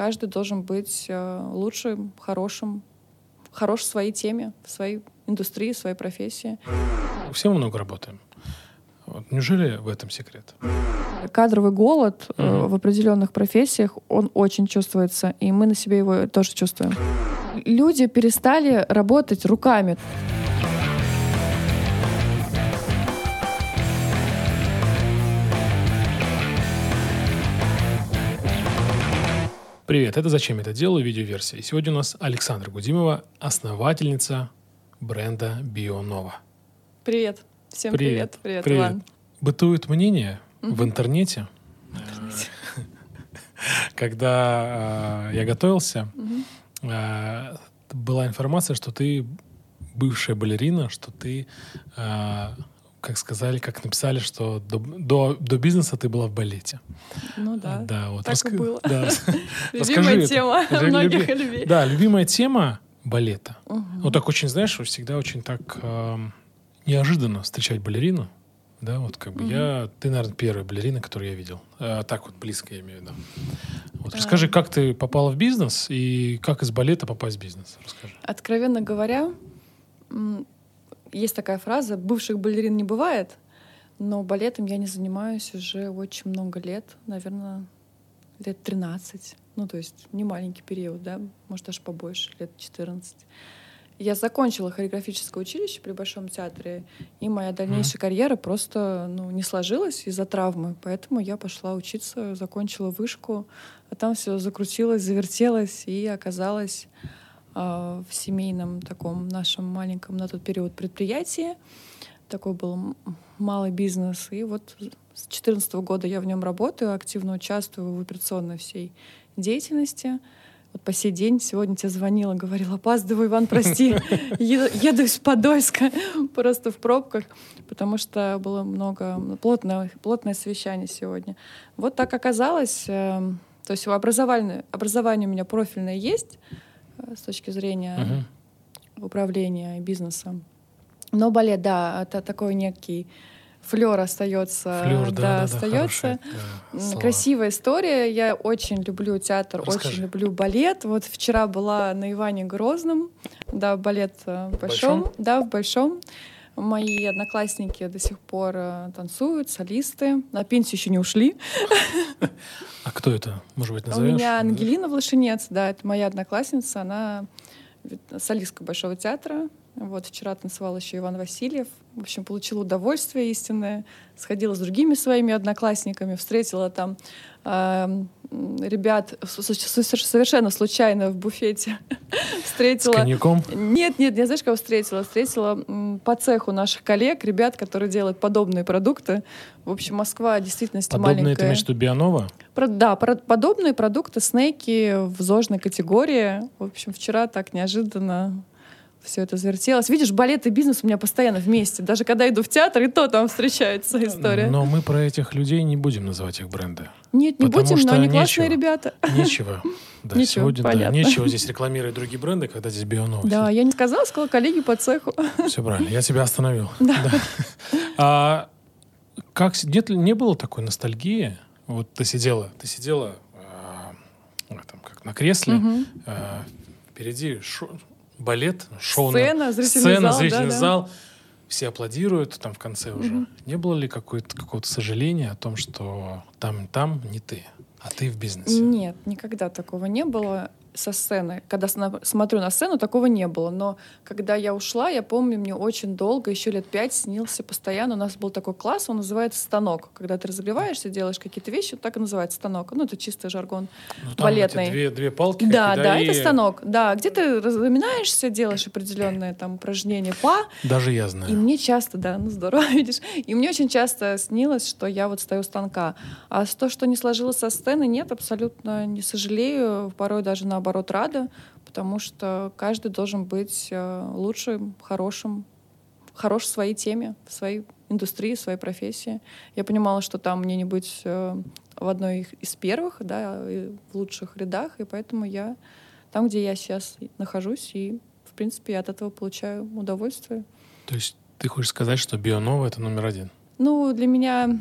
каждый должен быть э, лучшим, хорошим, хорош в своей теме, в своей индустрии, в своей профессии. Все мы много работаем. Вот. Неужели в этом секрет? Кадровый голод э, в определенных профессиях, он очень чувствуется, и мы на себе его тоже чувствуем. Люди перестали работать руками. Привет, это «Зачем я это делаю?» видеоверсия. И сегодня у нас Александра Гудимова, основательница бренда Бионова. Привет. Всем привет. Привет, привет, Иван. Бытует мнение в интернете, когда э, я готовился, э, была информация, что ты бывшая балерина, что ты как сказали, как написали, что до, до, до бизнеса ты была в балете. Ну да. Да, вот. Так Раска... и было. Да. Любимая тема многих людей. Да, любимая тема балета. Ну так очень, знаешь, всегда очень так эм, неожиданно встречать балерину. Да, вот как бы я, ты, наверное, первая балерина, которую я видел. А, так вот близко я имею в виду. Вот, расскажи, как ты попала в бизнес и как из балета попасть в бизнес? Расскажи. Откровенно говоря, есть такая фраза «бывших балерин не бывает», но балетом я не занимаюсь уже очень много лет, наверное, лет 13. Ну, то есть не маленький период, да, может, даже побольше, лет 14. Я закончила хореографическое училище при Большом театре, и моя дальнейшая mm. карьера просто ну, не сложилась из-за травмы. Поэтому я пошла учиться, закончила вышку, а там все закрутилось, завертелось и оказалась а, в семейном таком нашем маленьком на тот период предприятии. Такой был малый бизнес. И вот с 2014 года я в нем работаю, активно участвую в операционной всей деятельности. Вот по сей день сегодня тебе звонила, говорила, опаздываю, Иван, прости, еду из Подольска просто в пробках, потому что было много, плотное, плотное совещание сегодня. Вот так оказалось. Эм, то есть образование, образование у меня профильное есть, с точки зрения uh-huh. управления бизнесом. Но балет, да, это такой некий флер остается. Флёр, да, да, да, остается. Да, Красивая история. Я очень люблю театр, Расскажи. очень люблю балет. Вот вчера была на Иване Грозном, да, балет э, в большом, большом? да, в большом. Мои одноклассники до сих пор э, танцуют, солисты. На пенсию еще не ушли. А кто это? Может быть, назовешь? У меня Ангелина Влашинец, да, это моя одноклассница. Она солистка Большого театра. Вот вчера танцевал еще Иван Васильев. В общем, получила удовольствие истинное. Сходила с другими своими одноклассниками, встретила там ребят совершенно случайно в буфете. встретила... С коньяком? Нет, нет, не знаешь, кого встретила? Встретила по цеху наших коллег, ребят, которые делают подобные продукты. В общем, Москва действительно подобные маленькая. Подобные, это между Бионова? Про, да, про, подобные продукты, снеки в зожной категории. В общем, вчера так неожиданно все это завертелось. Видишь, балет и бизнес у меня постоянно вместе. Даже когда иду в театр, и то там встречается история. Но мы про этих людей не будем называть их бренды. Нет, не будем, но они классные ребята. Нечего. Да, ничего, сегодня понятно. да, нечего здесь рекламировать другие бренды, когда здесь бионовости. Да, я не сказала, сказала коллеги по цеху. Все правильно, я тебя остановил. Да. да. А как нет, не было такой ностальгии? Вот ты сидела, ты сидела а, там, как на кресле, угу. а, впереди шо, балет, шоу, сцена, зрительный сцена, зал, зрительный да, зал. Да. Все аплодируют там в конце уже. Угу. Не было ли какого-то сожаления о том, что там, там не ты? А ты в бизнесе? Нет, никогда такого не было со сцены. Когда смотрю на сцену, такого не было. Но когда я ушла, я помню, мне очень долго, еще лет пять, снился постоянно. У нас был такой класс, он называется станок. Когда ты разогреваешься, делаешь какие-то вещи, так и называется станок. Ну, это чистый жаргон ну, там балетный. Эти две, две палки. Да, да, и... это станок. Да, где ты разминаешься, делаешь определенные там упражнения па. Даже я знаю. И мне часто, да, ну здорово, видишь. И мне очень часто снилось, что я вот стою у станка. А то, что не сложилось со сцены, нет, абсолютно не сожалею. Порой даже на наоборот, рада, потому что каждый должен быть э, лучшим, хорошим, хорош в своей теме, в своей индустрии, в своей профессии. Я понимала, что там мне не быть э, в одной из первых, да, в лучших рядах, и поэтому я там, где я сейчас нахожусь, и, в принципе, я от этого получаю удовольствие. То есть ты хочешь сказать, что Бионова — это номер один? Ну, для меня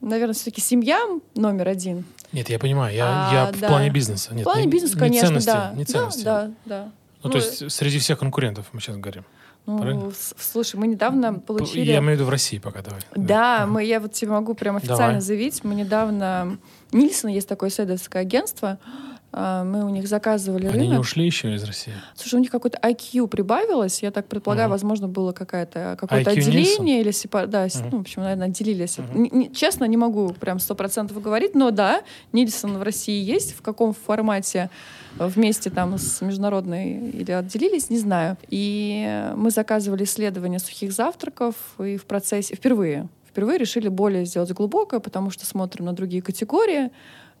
наверное, все-таки семья номер один. Нет, я понимаю, я, а, я да. в плане бизнеса. Нет, в плане не, бизнеса, не конечно, ценности, да. Не ценности. Да, да, да. Ну, ну, то есть среди всех конкурентов мы сейчас говорим. Ну, слушай, мы недавно получили... Я имею в виду в России пока, давай. Да, да. мы, я вот тебе могу прям официально давай. заявить. Мы недавно... Нильсон есть такое исследовательское агентство. А, мы у них заказывали Они рынок. не ушли еще из России? Слушай, у них какой-то IQ прибавилось. Я так предполагаю, uh-huh. возможно, было какое-то какое-то отделение или сепар... Да, uh-huh. ну, в общем, наверное, отделились. Uh-huh. Не, честно, не могу прям сто процентов говорить, но да, Нильсон в России есть. В каком формате вместе там с международной или отделились, не знаю. И мы заказывали исследование сухих завтраков, и в процессе впервые впервые решили более сделать глубокое, потому что смотрим на другие категории,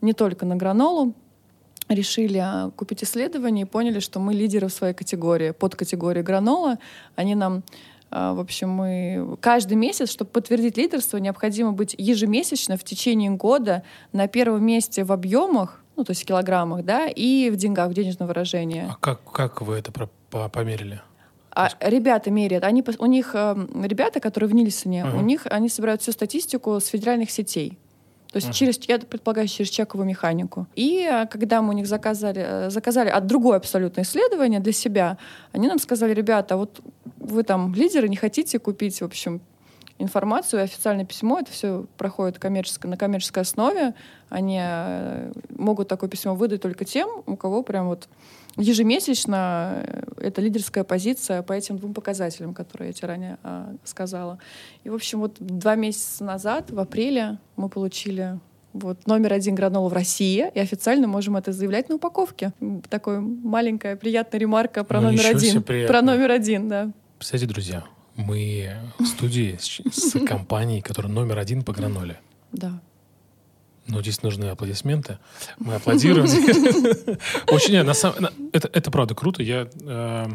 не только на гранолу. Решили а, купить исследование и поняли, что мы лидеры в своей категории, под категорией гранола. Они нам а, в общем, мы каждый месяц, чтобы подтвердить лидерство, необходимо быть ежемесячно в течение года на первом месте в объемах ну, то есть в килограммах, да, и в деньгах, в денежном выражении. А как, как вы это померили? А ребята меряют. Они, у них э, ребята, которые в Нильсоне, uh-huh. у них они собирают всю статистику с федеральных сетей. То есть uh-huh. через, я предполагаю, через чековую механику. И э, когда мы у них заказали, э, заказали от другое абсолютно исследование для себя, они нам сказали, ребята, вот вы там лидеры, не хотите купить, в общем, информацию, официальное письмо, это все проходит коммерческо, на коммерческой основе. Они э, могут такое письмо выдать только тем, у кого прям вот ежемесячно э, это лидерская позиция по этим двум показателям, которые я тебе ранее а, сказала. И, в общем, вот два месяца назад, в апреле, мы получили вот номер один гранола в России, и официально можем это заявлять на упаковке. Такая маленькая приятная ремарка про ну, номер один. Про номер один, да. Кстати, друзья, мы в студии с компанией, которая номер один по граноле. Да. Ну, здесь нужны аплодисменты. Мы аплодируем. Очень, на самом это, это правда круто. Я э,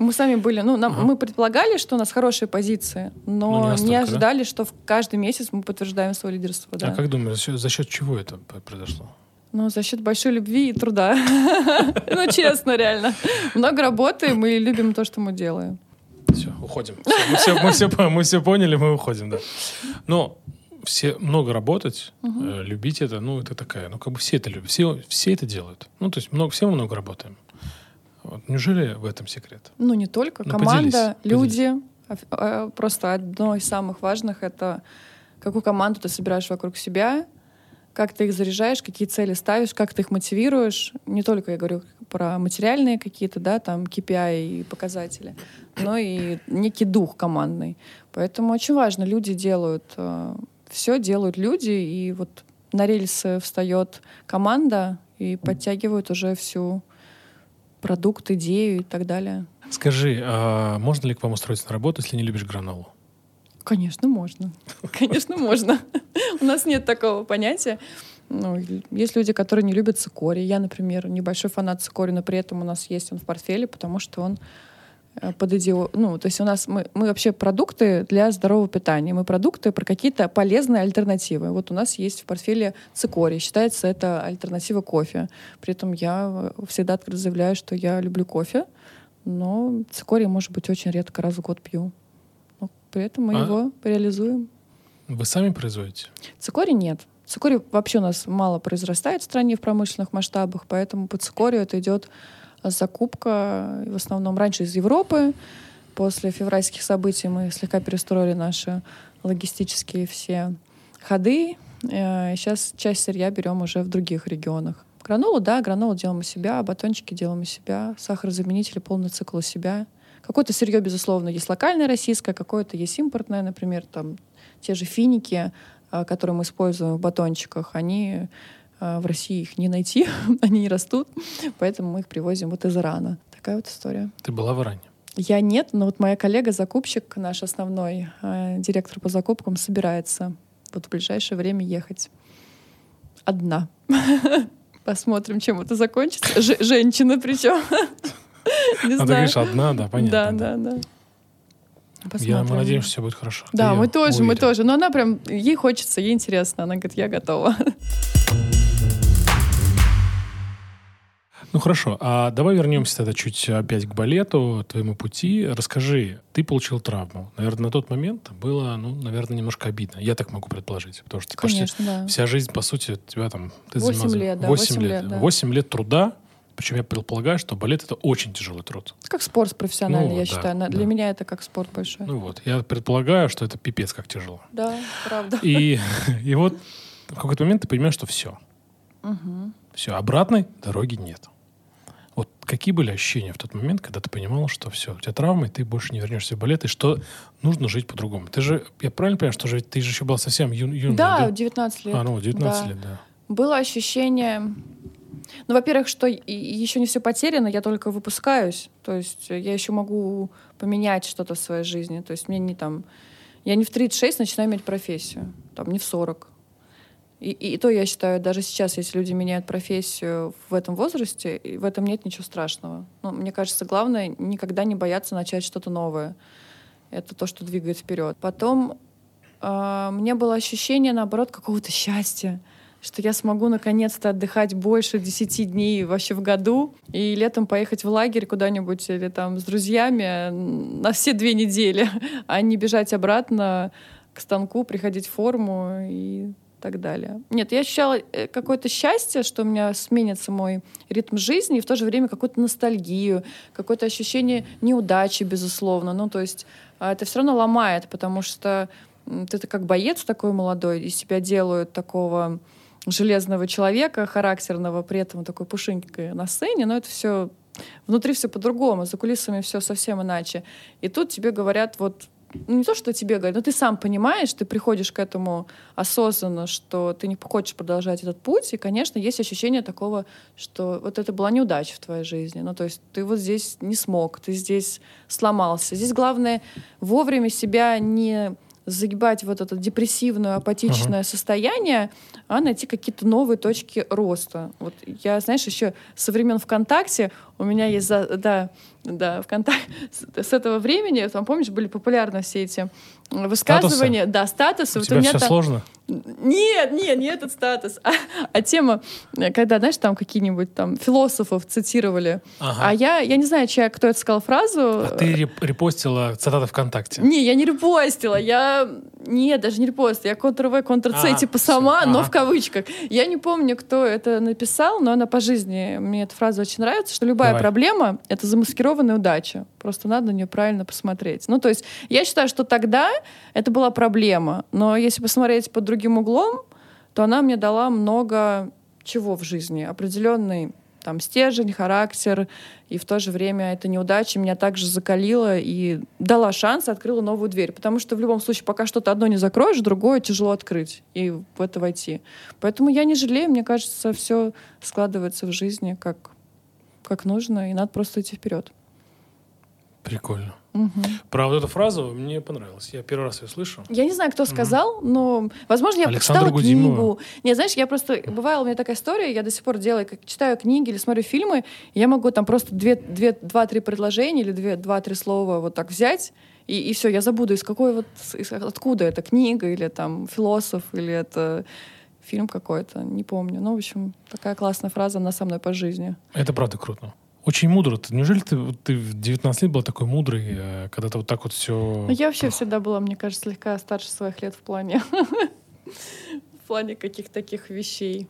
мы сами были, ну, нам, ага. мы предполагали, что у нас хорошие позиции, но ну, не, не ожидали, да? что в каждый месяц мы подтверждаем свое лидерство. Да. А как думаешь, за счет, за счет чего это произошло? Ну, за счет большой любви и труда. Ну, честно, реально. Много работы, мы любим то, что мы делаем. Все, уходим. мы, все, мы поняли, мы уходим, да. Но все много работать, угу. э, любить это, ну, это такая, ну, как бы все это любят, все, все это делают. Ну, то есть много, все мы много работаем. Вот. Неужели в этом секрет? Ну, не только. Ну, Команда, поделись, люди. Поделись. А, просто одно из самых важных — это какую команду ты собираешь вокруг себя, как ты их заряжаешь, какие цели ставишь, как ты их мотивируешь. Не только я говорю про материальные какие-то, да, там KPI и показатели, но и некий дух командный. Поэтому очень важно, люди делают, э, все делают люди, и вот на рельсы встает команда и подтягивают уже всю продукт, идею и так далее. Скажи, а можно ли к вам устроиться на работу, если не любишь гранолу? Конечно, можно. Конечно, можно. У нас нет такого понятия. Ну, есть люди, которые не любят цикорий. Я, например, небольшой фанат цикория, но при этом у нас есть он в портфеле, потому что он под идею, ну, то есть у нас мы, мы вообще продукты для здорового питания, мы продукты про какие-то полезные альтернативы. Вот у нас есть в портфеле цикорий, считается это альтернатива кофе. При этом я э, всегда открыто заявляю, что я люблю кофе, но цикорий, может быть, очень редко раз в год пью. Но при этом мы а его реализуем. Вы сами производите? Цикорий нет. Цикорий вообще у нас мало произрастает в стране в промышленных масштабах, поэтому по цикорию это идет закупка в основном раньше из Европы. После февральских событий мы слегка перестроили наши логистические все ходы. Сейчас э, часть сырья берем уже в других регионах. Гранолу, да, гранолу делаем у себя, батончики делаем у себя, сахарозаменители, полный цикл у себя. Какое-то сырье, безусловно, есть локальное российское, какое-то есть импортное, например, там те же финики, а, которые мы используем в батончиках, они в России их не найти, они не растут, поэтому мы их привозим вот из Ирана. Такая вот история. Ты была в Иране? Я нет, но вот моя коллега-закупщик, наш основной э, директор по закупкам, собирается вот в ближайшее время ехать. Одна. Посмотрим, чем это закончится. Ж- женщина причем. Не а ты говоришь, одна, да, понятно. Да, да, да. Посмотрим. Я, мы надеемся, все будет хорошо. Да, мы тоже, уверен. мы тоже. Но она прям, ей хочется, ей интересно. Она говорит, я готова. Ну хорошо, а давай вернемся тогда чуть опять к балету, твоему пути. Расскажи, ты получил травму. Наверное, на тот момент было, ну, наверное, немножко обидно. Я так могу предположить. Потому что Конечно, почти да. вся жизнь, по сути, у тебя там... Ты 8 занималась- лет, да, 8 8 лет. да. 8 лет труда. Причем я предполагаю, что балет — это очень тяжелый труд. Как спорт профессиональный, Ну, я да, считаю. На- да. Для меня это как спорт большой. Ну вот, я предполагаю, что это пипец как тяжело. да, правда. И, и вот в какой-то момент ты понимаешь, что все. Все, обратной дороги нет. Вот какие были ощущения в тот момент, когда ты понимала, что все, у тебя травма, и ты больше не вернешься в балет, и что нужно жить по-другому? Ты же, я правильно понимаю, что же ты же еще была совсем юн, юной, Да, 19 лет. А, ну, 19 да. лет, да. Было ощущение, ну, во-первых, что еще не все потеряно, я только выпускаюсь. То есть я еще могу поменять что-то в своей жизни. То есть мне не там... Я не в 36 начинаю иметь профессию, там, не в 40. И, и то я считаю, даже сейчас, если люди меняют профессию в этом возрасте, и в этом нет ничего страшного. Ну, мне кажется, главное никогда не бояться начать что-то новое. Это то, что двигает вперед. Потом а, мне было ощущение, наоборот, какого-то счастья, что я смогу наконец-то отдыхать больше 10 дней вообще в году и летом поехать в лагерь куда-нибудь или там с друзьями на все две недели, а не бежать обратно к станку, приходить в форму и так далее. Нет, я ощущала э, какое-то счастье, что у меня сменится мой ритм жизни, и в то же время какую-то ностальгию, какое-то ощущение неудачи, безусловно. Ну, то есть а, это все равно ломает, потому что ты как боец такой молодой, из себя делают такого железного человека, характерного, при этом такой пушинкой на сцене, но это все внутри все по-другому, за кулисами все совсем иначе. И тут тебе говорят вот не то, что тебе говорят, но ты сам понимаешь, ты приходишь к этому осознанно, что ты не хочешь продолжать этот путь, и, конечно, есть ощущение такого, что вот это была неудача в твоей жизни. Ну, то есть ты вот здесь не смог, ты здесь сломался. Здесь главное вовремя себя не загибать вот это депрессивное, апатичное состояние, а найти какие-то новые точки роста. Вот я, знаешь, еще со времен ВКонтакте у меня есть, за- да, да, ВКонтакте, с, этого времени, там, помнишь, были популярны все эти высказывания, да, статусы. У Вот тебя меня все там- сложно? Нет, нет, не этот статус. А, а тема, когда, знаешь, там какие-нибудь там философов цитировали. Ага. А я, я не знаю, чья, кто это сказал фразу. А ты реп- репостила цитаты ВКонтакте? Не, я не репостила, я... Нет, даже не репостила, я Ctrl-V, Ctrl-C, А, типа сама, но ага. в кавычках. Я не помню, кто это написал, но она по жизни, мне эта фраза очень нравится, что любая Давай. проблема — это замаскированная удача. Просто надо на нее правильно посмотреть. Ну, то есть я считаю, что тогда это была проблема, но если посмотреть под другим углом, то она мне дала много чего в жизни. Определенный там стержень, характер, и в то же время эта неудача меня также закалила и дала шанс, открыла новую дверь. Потому что в любом случае, пока что-то одно не закроешь, другое тяжело открыть и в это войти. Поэтому я не жалею, мне кажется, все складывается в жизни как, как нужно, и надо просто идти вперед. Прикольно. Про вот эту фразу мне понравилось. Я первый раз ее слышу. Я не знаю, кто сказал, но, возможно, я Александра прочитала Гудимова. книгу. Не, знаешь, я просто... Бывала у меня такая история, я до сих пор делаю, как читаю книги или смотрю фильмы, я могу там просто две, две, два-три предложения или две, два-три слова вот так взять, и, и все, я забуду, из какой вот... из- откуда это книга, или там философ, или это фильм какой-то, не помню. Ну, в общем, такая классная фраза, она со мной по жизни. Это правда круто. Очень мудро. Ты- Неужели ты, ты в 19 лет был такой мудрый, э, когда ты вот так вот все... Ну, я вообще всегда была, мне кажется, слегка старше своих лет в плане... В плане каких-то таких вещей.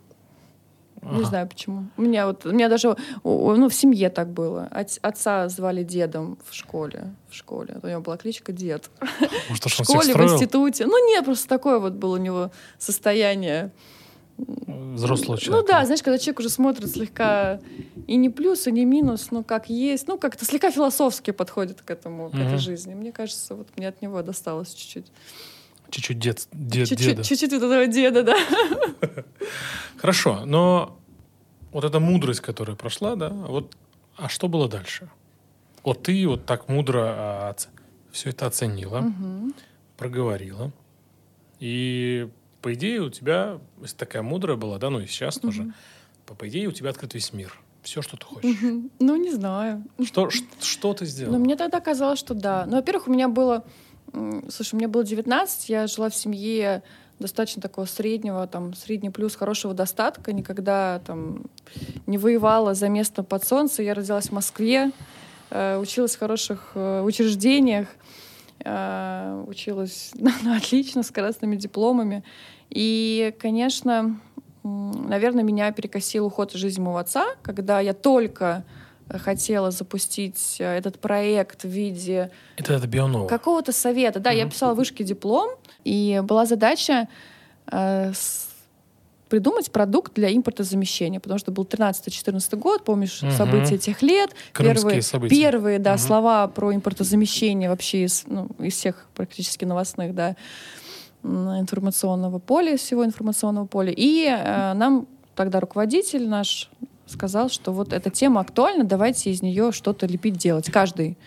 Не знаю почему. У меня вот, у меня даже, ну, в семье так было. От- отца звали дедом в школе. В школе. У него была кличка Дед. Может, В школе, в институте. Ну, нет, просто такое вот было у него состояние. Взрослого Ну человека. да, знаешь, когда человек уже смотрит слегка и не плюс, и не минус, ну как есть, ну как-то слегка философски подходит к этому, к Мгм. этой жизни. Мне кажется, вот мне от него досталось чуть-чуть. Чуть-чуть дед, дед, Чуть-чуть, деда. чуть-чуть вот этого деда, да. Хорошо, но вот эта мудрость, которая прошла, да, вот, а что было дальше? Вот ты вот так мудро все это оценила, Мгм. проговорила, и по идее у тебя, если такая мудрая была, да, ну и сейчас тоже, по, по идее у тебя открыт весь мир, все, что ты хочешь. Мгм. Ну, не знаю. Что, ш- что ты сделала? мне тогда казалось, что да. Ну, во-первых, у меня было Слушай, мне было 19, я жила в семье достаточно такого среднего, там, средний плюс хорошего достатка, никогда там не воевала за место под солнце. Я родилась в Москве, э, училась в хороших э, учреждениях, училась ну, отлично, с красными дипломами. И, конечно, наверное, меня перекосил уход из жизни моего отца, когда я только хотела запустить э, этот проект в виде... Это, это. Какого-то совета. Да, mm-hmm. я писала в вышке диплом, и была задача э, с, придумать продукт для импортозамещения, потому что был 13-14 год, помнишь угу. события тех лет. Крымские первые, события. Первые, да, угу. слова про импортозамещение вообще из, ну, из всех практически новостных, да, информационного поля, всего информационного поля. И э, нам тогда руководитель наш сказал, что вот эта тема актуальна, давайте из нее что-то лепить, делать, каждый.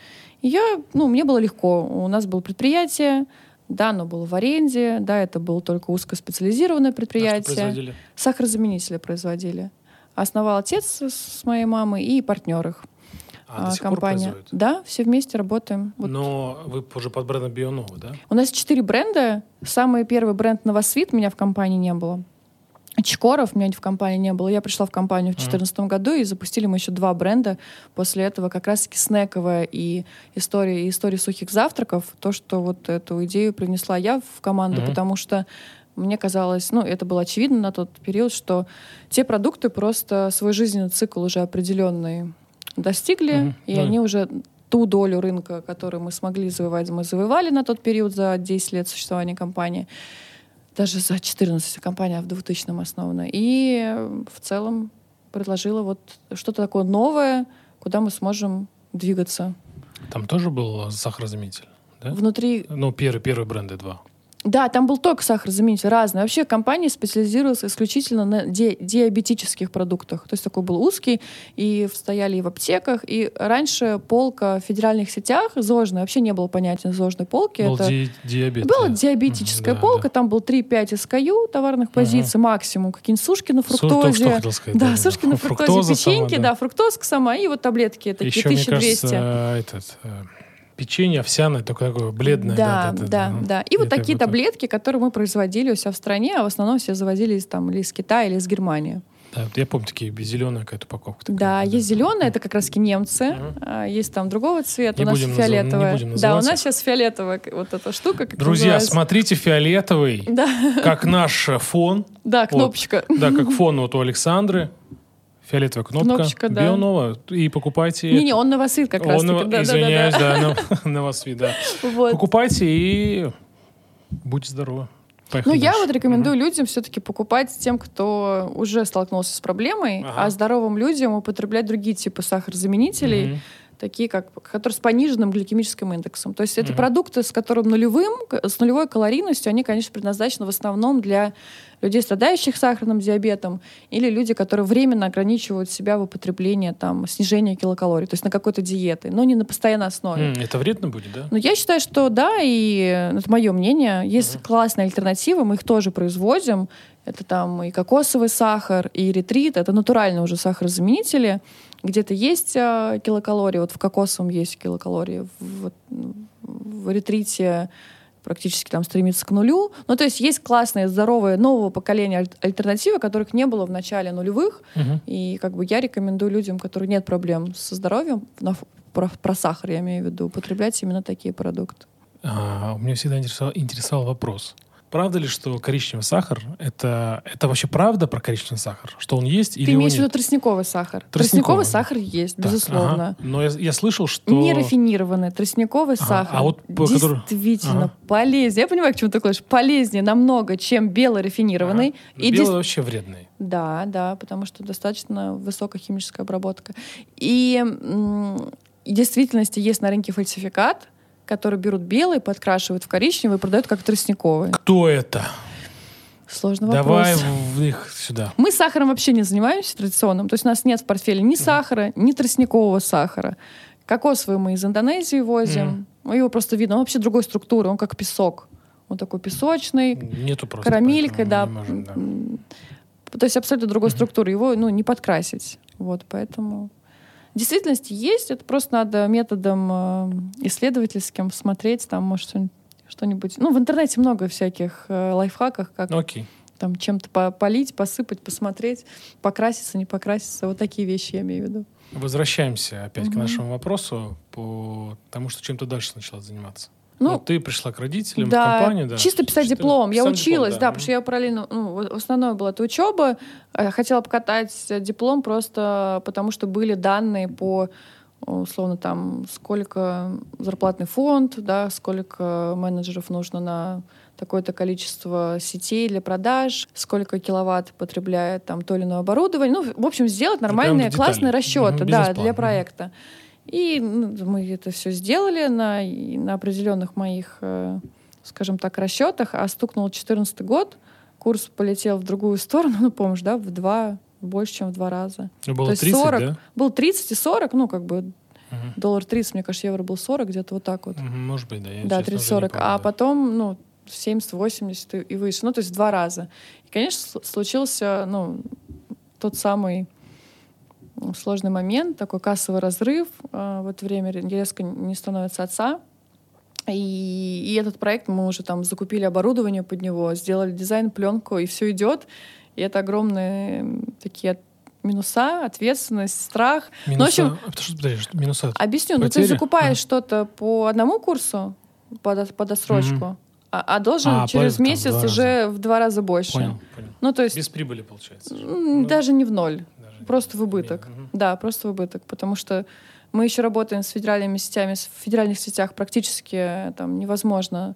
И я, ну, мне было легко. У нас было предприятие, да, оно было в аренде, да, это было только узкоспециализированное предприятие. А что Сахарозаменители производили. Основал отец с моей мамой и партнер их. А, а, компания. Да, все вместе работаем. Вот. Но вы уже под брендом Бионова, да? У нас четыре бренда. Самый первый бренд Новосвит меня в компании не было. Чкоров меня в компании не было. Я пришла в компанию в 2014 mm. году и запустили мы еще два бренда. После этого как раз-таки снековая и история, и история сухих завтраков. То, что вот эту идею принесла я в команду, mm-hmm. потому что мне казалось, ну, это было очевидно на тот период, что те продукты просто свой жизненный цикл уже определенный достигли, mm-hmm. и mm-hmm. они уже ту долю рынка, которую мы смогли завоевать, мы завоевали на тот период за 10 лет существования компании даже за 14 компания в 2000-м основана. И в целом предложила вот что-то такое новое, куда мы сможем двигаться. Там тоже был сахарозаменитель, да? Внутри... Ну, первый, первый бренды два. Да, там был только сахарозаменитель разный. Вообще компания специализировалась исключительно на ди диабетических продуктах. То есть такой был узкий, и стояли и в аптеках. И раньше полка в федеральных сетях ЗОЖная, вообще не было понятия ЗОЖной полки. Был Это ди диабет. Была диабетическая mm, полка, да. там был 3-5 SKU товарных позиций uh-huh. максимум. Какие-нибудь сушки на фруктозе. Су сказать, да, да, сушки на фруктозе, фруктоза печеньки, сама, да. да, фруктозка сама, и вот таблетки такие Еще, 1200. Мне кажется, этот, э, печенье овсяное, только такое бледное. Да, да, да. да, да. да. И, и вот такие таблетки, которые мы производили у себя в стране, а в основном все завозили из, там, или из Китая, или из Германии. Да, я помню, такие зеленая какая-то упаковка. Такая, да, да, есть зеленая, это как раз немцы. Uh-huh. Есть там другого цвета, не у нас будем фиолетовая. Назов... да, у нас сейчас фиолетовая вот эта штука. Как Друзья, называется. смотрите фиолетовый, да. как наш фон. Да, кнопочка. Вот, да, как фон вот у Александры фиолетовая кнопка, Кнопочка, да. Бионова, и покупайте... Не-не, он новосвит как раз таки. Да, извиняюсь, да, да, да. новосвит, да. Вот. Покупайте и будьте здоровы. Поехали ну, дальше. я вот рекомендую угу. людям все-таки покупать тем, кто уже столкнулся с проблемой, ага. а здоровым людям употреблять другие типы сахарозаменителей, угу такие как, которые с пониженным гликемическим индексом. То есть это mm-hmm. продукты, с которым нулевым, с нулевой калорийностью, они, конечно, предназначены в основном для людей, страдающих сахарным диабетом, или люди, которые временно ограничивают себя в употреблении там, снижения килокалорий, то есть на какой-то диеты, но не на постоянной основе. Mm, это вредно будет, да? Ну, я считаю, что да, и это мое мнение. Есть mm-hmm. классные альтернативы, мы их тоже производим. Это там и кокосовый сахар, и ретрит, это натуральные уже сахарозаменители где-то есть э, килокалории, вот в кокосовом есть килокалории, в, в ретрите практически там стремится к нулю. Ну, то есть есть классные, здоровые, нового поколения аль- альтернативы, которых не было в начале нулевых. Угу. И как бы я рекомендую людям, которых нет проблем со здоровьем, на, про, про сахар я имею в виду, употреблять именно такие продукты. А, меня всегда интересовал, интересовал вопрос. Правда ли, что коричневый сахар это, это вообще правда про коричневый сахар? Что он есть или Ты имеешь в виду тростниковый сахар? Тростниковый, тростниковый сахар есть, так, безусловно. Ага. Но я, я слышал, что... Нерафинированный тростниковый ага. сахар а вот, действительно ага. полезнее. Я понимаю, к чему ты клонишь. Полезнее намного, чем белый рафинированный. Ага. И белый дис... вообще вредный. Да, да, потому что достаточно высокая химическая обработка. И в действительности есть на рынке фальсификат, которые берут белый, подкрашивают в коричневый и продают как тростниковый. Кто это? Сложный Давай вопрос. Давай в них сюда. Мы сахаром вообще не занимаемся традиционным. То есть у нас нет в портфеле ни сахара, ни тростникового сахара. Кокосовый мы из Индонезии возим. Mm. Его просто видно. Он вообще другой структуры. Он как песок. Он такой песочный. Нету просто. Карамелькой, да. Можем, да. То есть абсолютно другой mm-hmm. структуры. Его ну, не подкрасить. Вот, поэтому... В действительности есть, это просто надо методом э, исследовательским смотреть, там, может, что-нибудь. Ну, в интернете много всяких э, лайфхаков, как Окей. там чем-то по- полить, посыпать, посмотреть, покраситься, не покраситься. Вот такие вещи я имею в виду. Возвращаемся опять к Мгм. нашему вопросу по тому, что чем ты дальше начала заниматься. Ну, Ну, ты пришла к родителям да, в компанию, да? чисто писать диплом. Я училась, диплом, да, потому что я параллельно, ну, в- основное была это учеба. Э, Хотела покатать диплом просто потому, что были данные по условно там сколько зарплатный фонд, да, сколько менеджеров нужно на такое-то количество сетей для продаж, сколько киловатт потребляет там то или иное оборудование. Ну, в общем, сделать в нормальные, классные расчеты, Мгм, да, для проекта. И ну, мы это все сделали на, на определенных моих, э, скажем так, расчетах. А стукнул 14 год, курс полетел в другую сторону, ну, помнишь, да, в два, больше, чем в два раза. Ну, было То есть 30, 40. да? Был 30 и 40, ну, как бы Мгм. доллар 30, мне кажется, евро был 40, где-то вот так вот. Может быть, да. Я, Да, честно, уже не 30-40. помню, А потом, ну, 70-80 и- выше. Ну, то есть в два раза. И, конечно, сл- случился, ну, тот самый сложный момент, такой кассовый разрыв. А, В это время ре- резко не становится отца. И, и этот проект мы уже там закупили оборудование под него, сделали дизайн, пленку, и все идет. И это огромные такие минуса, ответственность, страх. Минуса, Ну, в общем, а подожди, что- минуса? Объясню, ну ты Потери? закупаешь Ага. что-то по одному курсу, по, до- по досрочку, а, а должен А, через понял, месяц уже в два раза больше. Понял, понял. Ну, то есть Без прибыли, получается. Ну, даже не в ноль, просто в убыток. Мгм. Да, просто в убыток, потому что мы еще работаем с федеральными сетями, в федеральных сетях практически э, там невозможно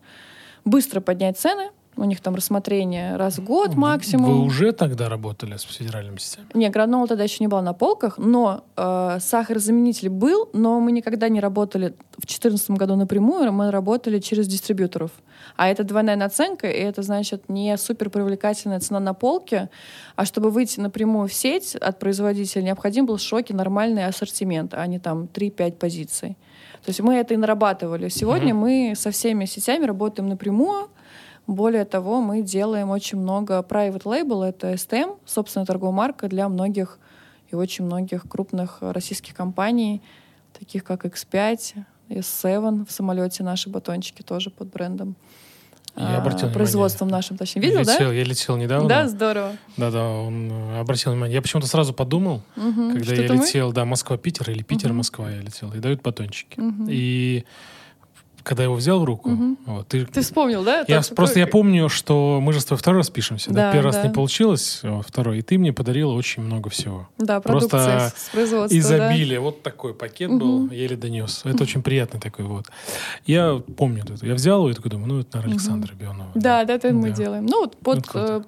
быстро поднять цены. У них там рассмотрение раз в год максимум. Вы уже тогда работали с федеральными сетями? Не, гранола тогда еще не была на полках, но э, сахарозаменитель был, но мы никогда не работали в 2014 году напрямую, мы работали через дистрибьюторов. А это двойная наценка, и это значит не супер привлекательная цена на полке, а чтобы выйти напрямую в сеть от производителя, необходим был в шоке нормальный ассортимент, а не там 3-5 позиций. То есть мы это и нарабатывали. Сегодня Мгм. мы со всеми сетями работаем напрямую, более того, мы делаем очень много private label, это STM, собственная торговая марка для многих и очень многих крупных российских компаний, таких как X5, S7 в самолете наши батончики тоже под брендом. Я а, обратил внимание. производством нашим, точнее. Видел, да? летел, Я летел недавно. Да, здорово. Да-да, он э, обратил внимание. Я почему-то сразу подумал, Мгм. когда я мы? летел, да, Москва-Питер или. Питер-Москва я летел, и дают батончики. Мгм. И когда я его взял в руку, Мгм. вот, ты, Ты вспомнил, да? я, Там просто я такой- помню, что мы же с тобой второй раз пишемся. Да, Да, Первый раз да. не получилось, второй. И ты мне подарила очень много всего. Да, просто с производства. да. Изобилие. Вот такой пакет был, еле донес. Это очень приятный такой вот. Я помню это. Я взял его и такой думаю, ну, это, наверное. Александра Бионова. Да, да, это мы Да. делаем. Ну, вот под... Ну,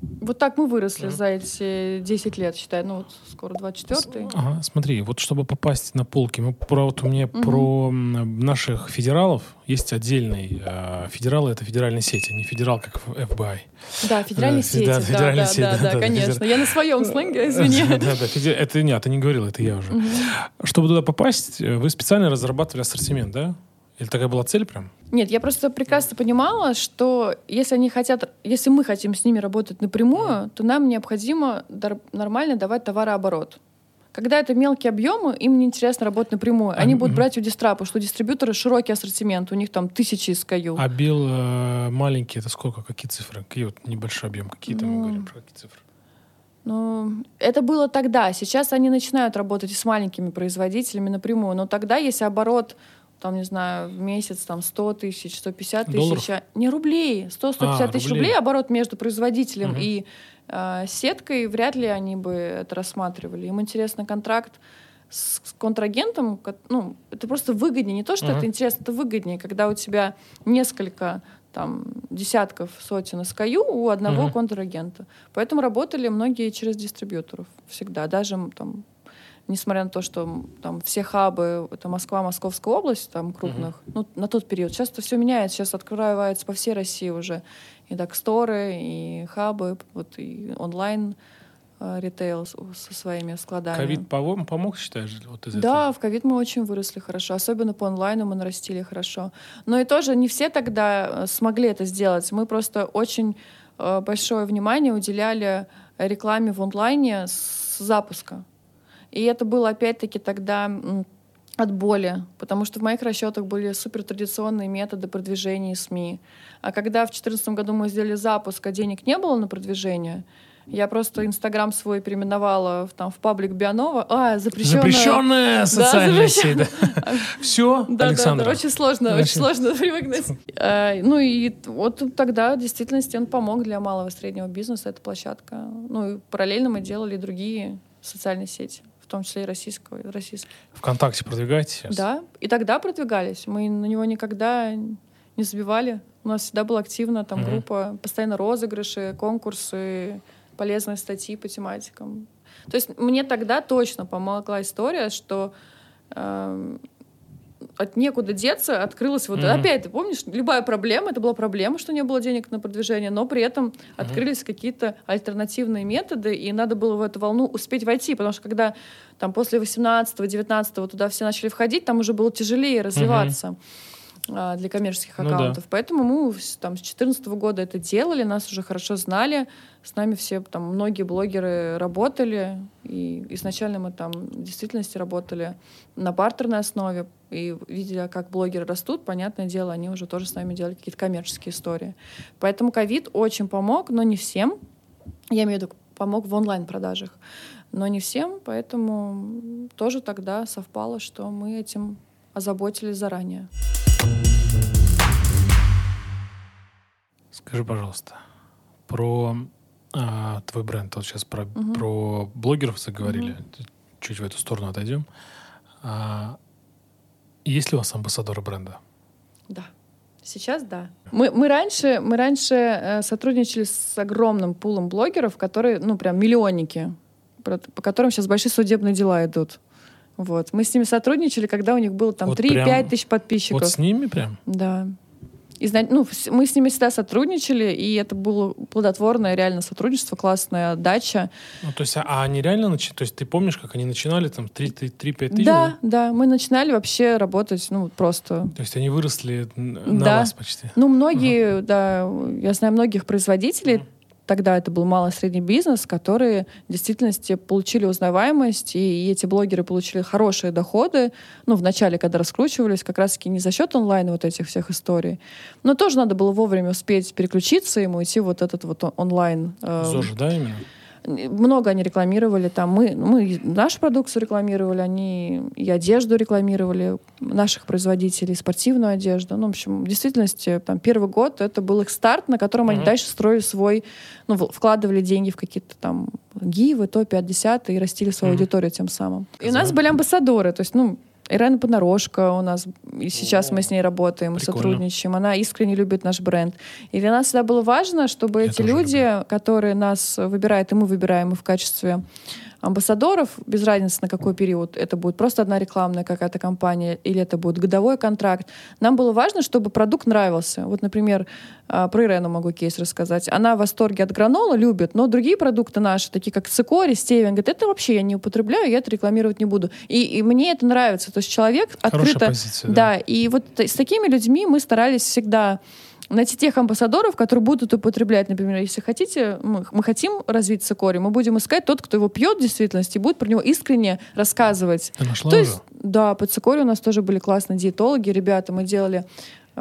вот так мы выросли за эти 10 лет, считай. Ну, вот скоро 24-й. Ага, смотри, вот чтобы попасть на полки, мы про вот у меня Мгм. про наших федералов есть отдельный. э, федералы это федеральные сети, не федерал как FBI. Да, федеральные Да, сети. да, Да, федеральные да, сети, да, да, да, да, конечно. федер- Я на своем сленге, извини. Да, да, это нет, ты не говорил, это я уже. Чтобы туда попасть, э, вы специально разрабатывали ассортимент, да? Или такая была цель прям? Нет, я просто прекрасно понимала, что если они хотят, если мы хотим с ними работать напрямую, то нам необходимо нормально давать товарооборот. Когда это мелкие объемы, им неинтересно работать напрямую. Они А, будут брать у дистра, потому что у дистрибьютора широкий ассортимент, у них там тысячи SKU. А бил э, маленький, это сколько? Какие цифры? Какие вот небольшой объем? Какие там мы Ну, говорим про какие цифры? Ну, это было тогда. Сейчас они начинают работать и с маленькими производителями напрямую. Но тогда, если оборот, там, не знаю, в месяц там 100 тысяч, 150 Долларов? тысяч, а- не рублей, 100-150 А, тысяч рублей. рублей оборот между производителем Мгм. и э, сеткой, вряд ли они бы это рассматривали. Им интересно контракт с, с контрагентом, ко- ну, это просто выгоднее. Не то, что Мгм. это интересно, это выгоднее, когда у тебя несколько там десятков, сотен SKU у одного Мгм. контрагента. Поэтому работали многие через дистрибьюторов всегда. Даже там, несмотря на то, что там все хабы, это Москва, Московская область, там крупных, ну, на тот период. Сейчас это все меняется, сейчас открывается по всей России уже и доксторы, и хабы, вот и онлайн э, ритейл со своими складами. Ковид помог, считаешь, вот из Да, этого? в ковид мы очень выросли хорошо, особенно по онлайну мы нарастили хорошо. Но и тоже не все тогда э, смогли это сделать. Мы просто очень э, большое внимание уделяли рекламе в онлайне с запуска. И это было опять-таки тогда от боли, потому что в моих расчетах были супер традиционные методы продвижения СМИ. А когда в 2014 году мы сделали запуск, а денег не было на продвижение, я просто Инстаграм свой переименовала в, там, в паблик Бионова. А, запрещенная... Запрещенная социальная да, сеть. Да. Все, да. Да, да, очень сложно, очень сложно привыкнуть. А, ну и вот тогда в действительности он помог для малого и среднего бизнеса, эта площадка. Ну и параллельно мы делали другие социальные сети том числе и российского, и российских. Вконтакте продвигаете сейчас? Да, и тогда продвигались. Мы на него никогда не забивали. У нас всегда была активна там угу. группа, постоянно розыгрыши, конкурсы, полезные статьи по тематикам. То есть мне тогда точно помогла история, что э, от некуда деться открылась вот mm-hmm. опять ты помнишь любая проблема это была проблема что не было денег на продвижение но при этом mm-hmm. открылись какие-то альтернативные методы и надо было в эту волну успеть войти потому что когда там после 18-19 туда все начали входить там уже было тяжелее развиваться mm-hmm для коммерческих аккаунтов. Ну, да. Поэтому мы там с 2014 года это делали, нас уже хорошо знали, с нами все там многие блогеры работали, и изначально мы там в действительности работали на бартерной основе, и видя, как блогеры растут, понятное дело, они уже тоже с нами делали какие-то коммерческие истории. Поэтому ковид очень помог, но не всем. Я имею в виду, помог в онлайн-продажах, но не всем, поэтому тоже тогда совпало, что мы этим озаботились заранее. Скажи, пожалуйста, про а, твой бренд. Вот сейчас про, угу. про блогеров заговорили. Угу. Чуть в эту сторону отойдем. А, есть ли у вас амбассадоры бренда? Да. Сейчас да. Мы, мы раньше, мы раньше э, сотрудничали с огромным пулом блогеров, которые, ну, прям миллионники, по которым сейчас большие судебные дела идут. Вот. Мы с ними сотрудничали, когда у них было там вот 3-5 тысяч подписчиков. Вот с ними прям? Да. И, ну, мы с ними всегда сотрудничали, и это было плодотворное реально сотрудничество, классная отдача. Ну, то есть, а, а они реально начали? То есть, ты помнишь, как они начинали, там, 3-5 тысяч? Да, да, мы начинали вообще работать, ну, просто... То есть, они выросли на да. вас почти? Ну, многие, ага. да, я знаю многих производителей, ага тогда это был малый средний бизнес, которые в действительности получили узнаваемость, и, и эти блогеры получили хорошие доходы, ну, в начале, когда раскручивались, как раз-таки не за счет онлайна вот этих всех историй, но тоже надо было вовремя успеть переключиться ему, идти вот этот вот онлайн. Э, ЗОЖ, да, именно? Много они рекламировали там. Мы, мы нашу продукцию рекламировали, они и одежду рекламировали, наших производителей, спортивную одежду. Ну, в общем, в действительности, там, первый год это был их старт, на котором mm-hmm. они дальше строили свой, ну, вкладывали деньги в какие-то там гивы, от десятые и растили свою mm-hmm. аудиторию тем самым. И у нас были амбассадоры, то есть, ну, Ирена Поднорожка у нас, и сейчас О, мы с ней работаем, мы сотрудничаем. Она искренне любит наш бренд. И для нас всегда было важно, чтобы Я эти люди, люблю. которые нас выбирают, и мы выбираем их в качестве амбассадоров, без разницы на какой период, это будет просто одна рекламная какая-то компания или это будет годовой контракт. Нам было важно, чтобы продукт нравился. Вот, например, а, про Ирену могу кейс рассказать. Она в восторге от гранола, любит, но другие продукты наши, такие как цикори, стевен, говорит, это вообще я не употребляю, я это рекламировать не буду. И, и мне это нравится. То есть человек Хорошая открыто... Позиция, да. да, и вот с такими людьми мы старались всегда найти тех амбассадоров, которые будут употреблять. Например, если хотите, мы, мы хотим развить цикорий, мы будем искать тот, кто его пьет в действительности, и будет про него искренне рассказывать. Ты нашла То уже? есть, да, по цикорию у нас тоже были классные диетологи, ребята, мы делали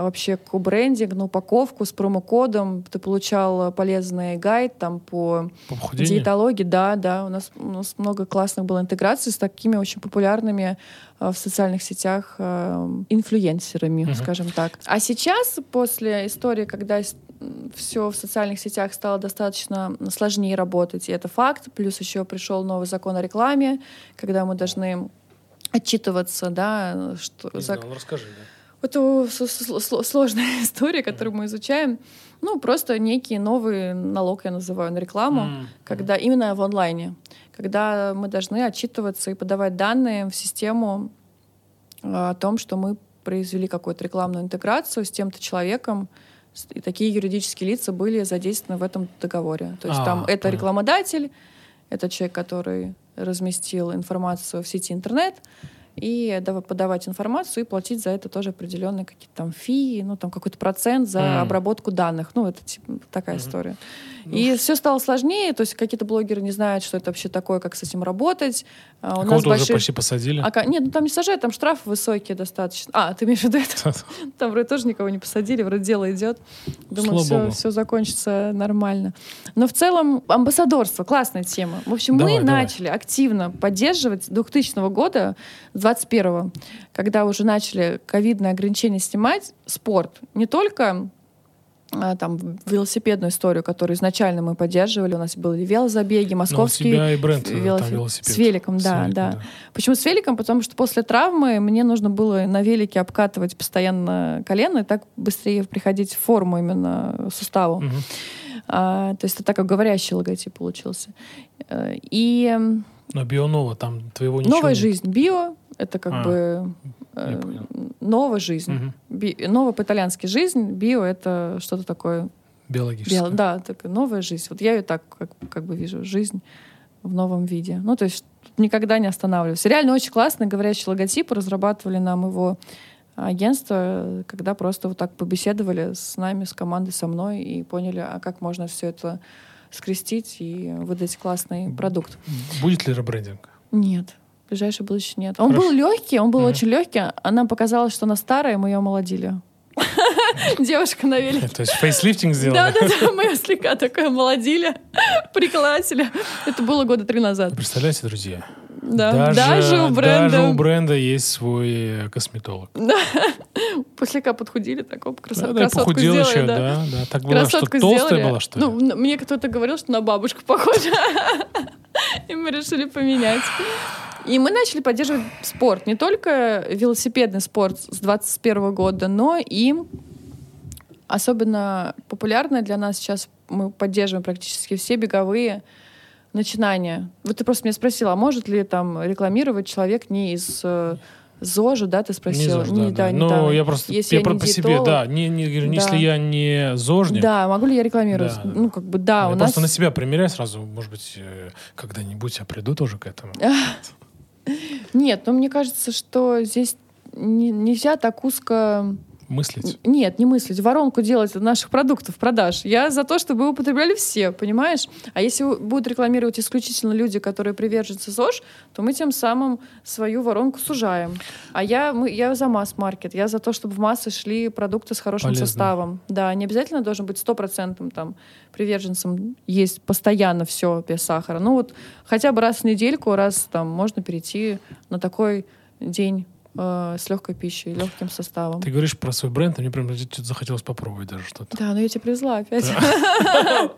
вообще ко-брендинг на упаковку с промокодом. Ты получал полезный гайд там по, по диетологии. Да, да. У нас, у нас много классных было интеграций с такими очень популярными э, в социальных сетях инфлюенсерами, угу. скажем так. А сейчас, после истории, когда все в социальных сетях стало достаточно сложнее работать, и это факт, плюс еще пришел новый закон о рекламе, когда мы должны отчитываться, да, что... Не знал, расскажи, да это сложная история, которую мы изучаем. Ну, просто некий новый налог, я называю, на рекламу, mm-hmm. когда именно в онлайне, когда мы должны отчитываться и подавать данные в систему а, о том, что мы произвели какую-то рекламную интеграцию с тем-то человеком, и такие юридические лица были задействованы в этом договоре. То есть а, там это рекламодатель, это человек, который разместил информацию в сети интернет, и подавать информацию и платить за это тоже определенные какие-то там фи, ну там какой-то процент за mm. обработку данных. Ну, это типа, такая mm-hmm. история. И все стало сложнее, то есть какие-то блогеры не знают, что это вообще такое, как с этим работать. А у нас большие... уже почти посадили? А, нет, ну там не сажают, там штрафы высокие достаточно. А, ты имеешь в виду это? Там вроде тоже никого не посадили, вроде дело идет. Думаю, все, все закончится нормально. Но в целом амбассадорство, классная тема. В общем, давай, мы давай. начали активно поддерживать с 2000 года, с 21 когда уже начали ковидные ограничения снимать, спорт. Не только а, там велосипедную историю, которую изначально мы поддерживали. У нас были велозабеги, московские. Ну, у тебя и бренд э, велосипед. Там велосипед. С великом, да, с великом, да, да. Почему с великом? Потому что после травмы мне нужно было на велике обкатывать постоянно колено и так быстрее приходить в форму именно сустава. Угу. А, то есть это так как говорящий логотип получился. Э, и... Но Бионова там твоего ничего Новая нет. жизнь. Био — это как а. бы Э, новая жизнь. Угу. Би, ново по-итальянски жизнь, био — это что-то такое... Биологическое. Био, да, такая новая жизнь. Вот я ее так как, как бы вижу, жизнь в новом виде. Ну, то есть никогда не останавливаюсь. Реально очень классный говорящий логотип. Разрабатывали нам его агентство, когда просто вот так побеседовали с нами, с командой, со мной и поняли, а как можно все это скрестить и выдать классный продукт. Будет ли ребрендинг? Нет. В ближайшее будущее нет. Он Хорошо. был легкий, он был mm очень легкий. А нам показалось, что она старая, мы ее омолодили. Девушка на велике. То есть фейслифтинг сделали? Да, да, да. Мы ее слегка такое омолодили, прикласили. Это было года три назад. Представляете, друзья? Да. Даже, даже, у бренда... даже у бренда есть свой э, косметолог. Да. Послегка подхудили, так оп, красот... да, да, похудел сделали, еще, да. да, да. Так было, Красотку что толстая была, что ли? Ну, мне кто-то говорил, что на бабушку похожа. И мы решили поменять. И мы начали поддерживать спорт. Не только велосипедный спорт с 21 года, но и особенно популярно для нас сейчас мы поддерживаем практически все беговые начинания. Вот ты просто меня спросила, а может ли там рекламировать человек не из э, ЗОЖа, да, ты спросила? Не ЗОЖ, да, не, да. Ну, да, я просто, если я, я не по себе, да, не, не, да. если я не ЗОЖник. Да, могу ли я рекламировать? Да, ну, как бы, да, я у нас... просто на себя примеряю сразу, может быть, э, когда-нибудь я приду тоже к этому. Нет, но мне кажется, что здесь не, нельзя так узко Мыслить? Нет, не мыслить. Воронку делать наших продуктов, продаж. Я за то, чтобы употребляли все, понимаешь? А если будут рекламировать исключительно люди, которые приверженцы ЗОЖ, то мы тем самым свою воронку сужаем. А я, мы, я за масс-маркет. Я за то, чтобы в массы шли продукты с хорошим Полезно. составом. Да, не обязательно должен быть стопроцентным там приверженцем есть постоянно все без сахара. Ну вот хотя бы раз в недельку, раз там можно перейти на такой день э, с легкой пищей, легким составом. Ты говоришь про свой бренд, а мне прям захотелось попробовать даже что-то. Да, но я тебя привезла опять.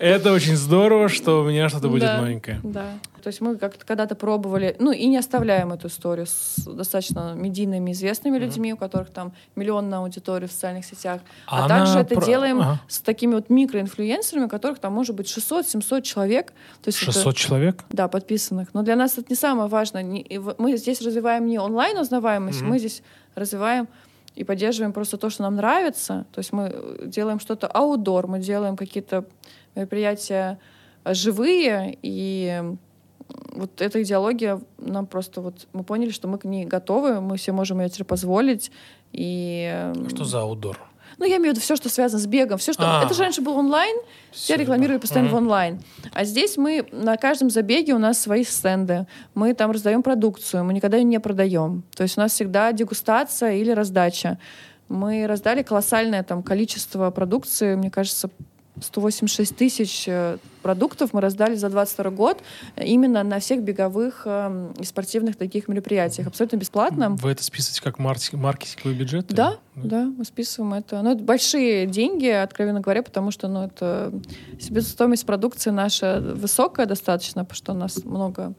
Это очень здорово, что у меня что-то будет да, новенькое. Да. То есть мы как-то когда-то пробовали, ну и не оставляем эту историю с достаточно медийными, известными mm-hmm. людьми, у которых там миллионная аудитория в социальных сетях. А, а также это про... делаем ага. с такими вот микроинфлюенсерами, у которых там может быть 600-700 человек. То есть 600 это, человек? Да, подписанных. Но для нас это не самое важное. Мы здесь развиваем не онлайн-узнаваемость, mm-hmm. мы здесь развиваем и поддерживаем просто то, что нам нравится. То есть мы делаем что-то аудор, мы делаем какие-то мероприятия живые, и вот эта идеология нам просто вот мы поняли, что мы к ней готовы, мы все можем ее себе позволить. И... А что за аудор? Ну, я имею в виду все, что связано с бегом. Все, что... А, это же раньше был онлайн, все рекламируют постоянно mm-hmm. в онлайн. А здесь мы на каждом забеге у нас свои стенды. Мы там раздаем продукцию, мы никогда ее не продаем. То есть у нас всегда дегустация или раздача. Мы раздали колоссальное там количество продукции, мне кажется, 186 тысяч э, продуктов мы раздали за 22 год именно на всех беговых э, и спортивных таких мероприятиях. Абсолютно бесплатно. Вы это списываете как маркетинговый бюджет? Да, да, да, мы списываем это. Ну, это большие деньги, откровенно говоря, потому что ну, это себестоимость продукции наша высокая достаточно, потому что у нас много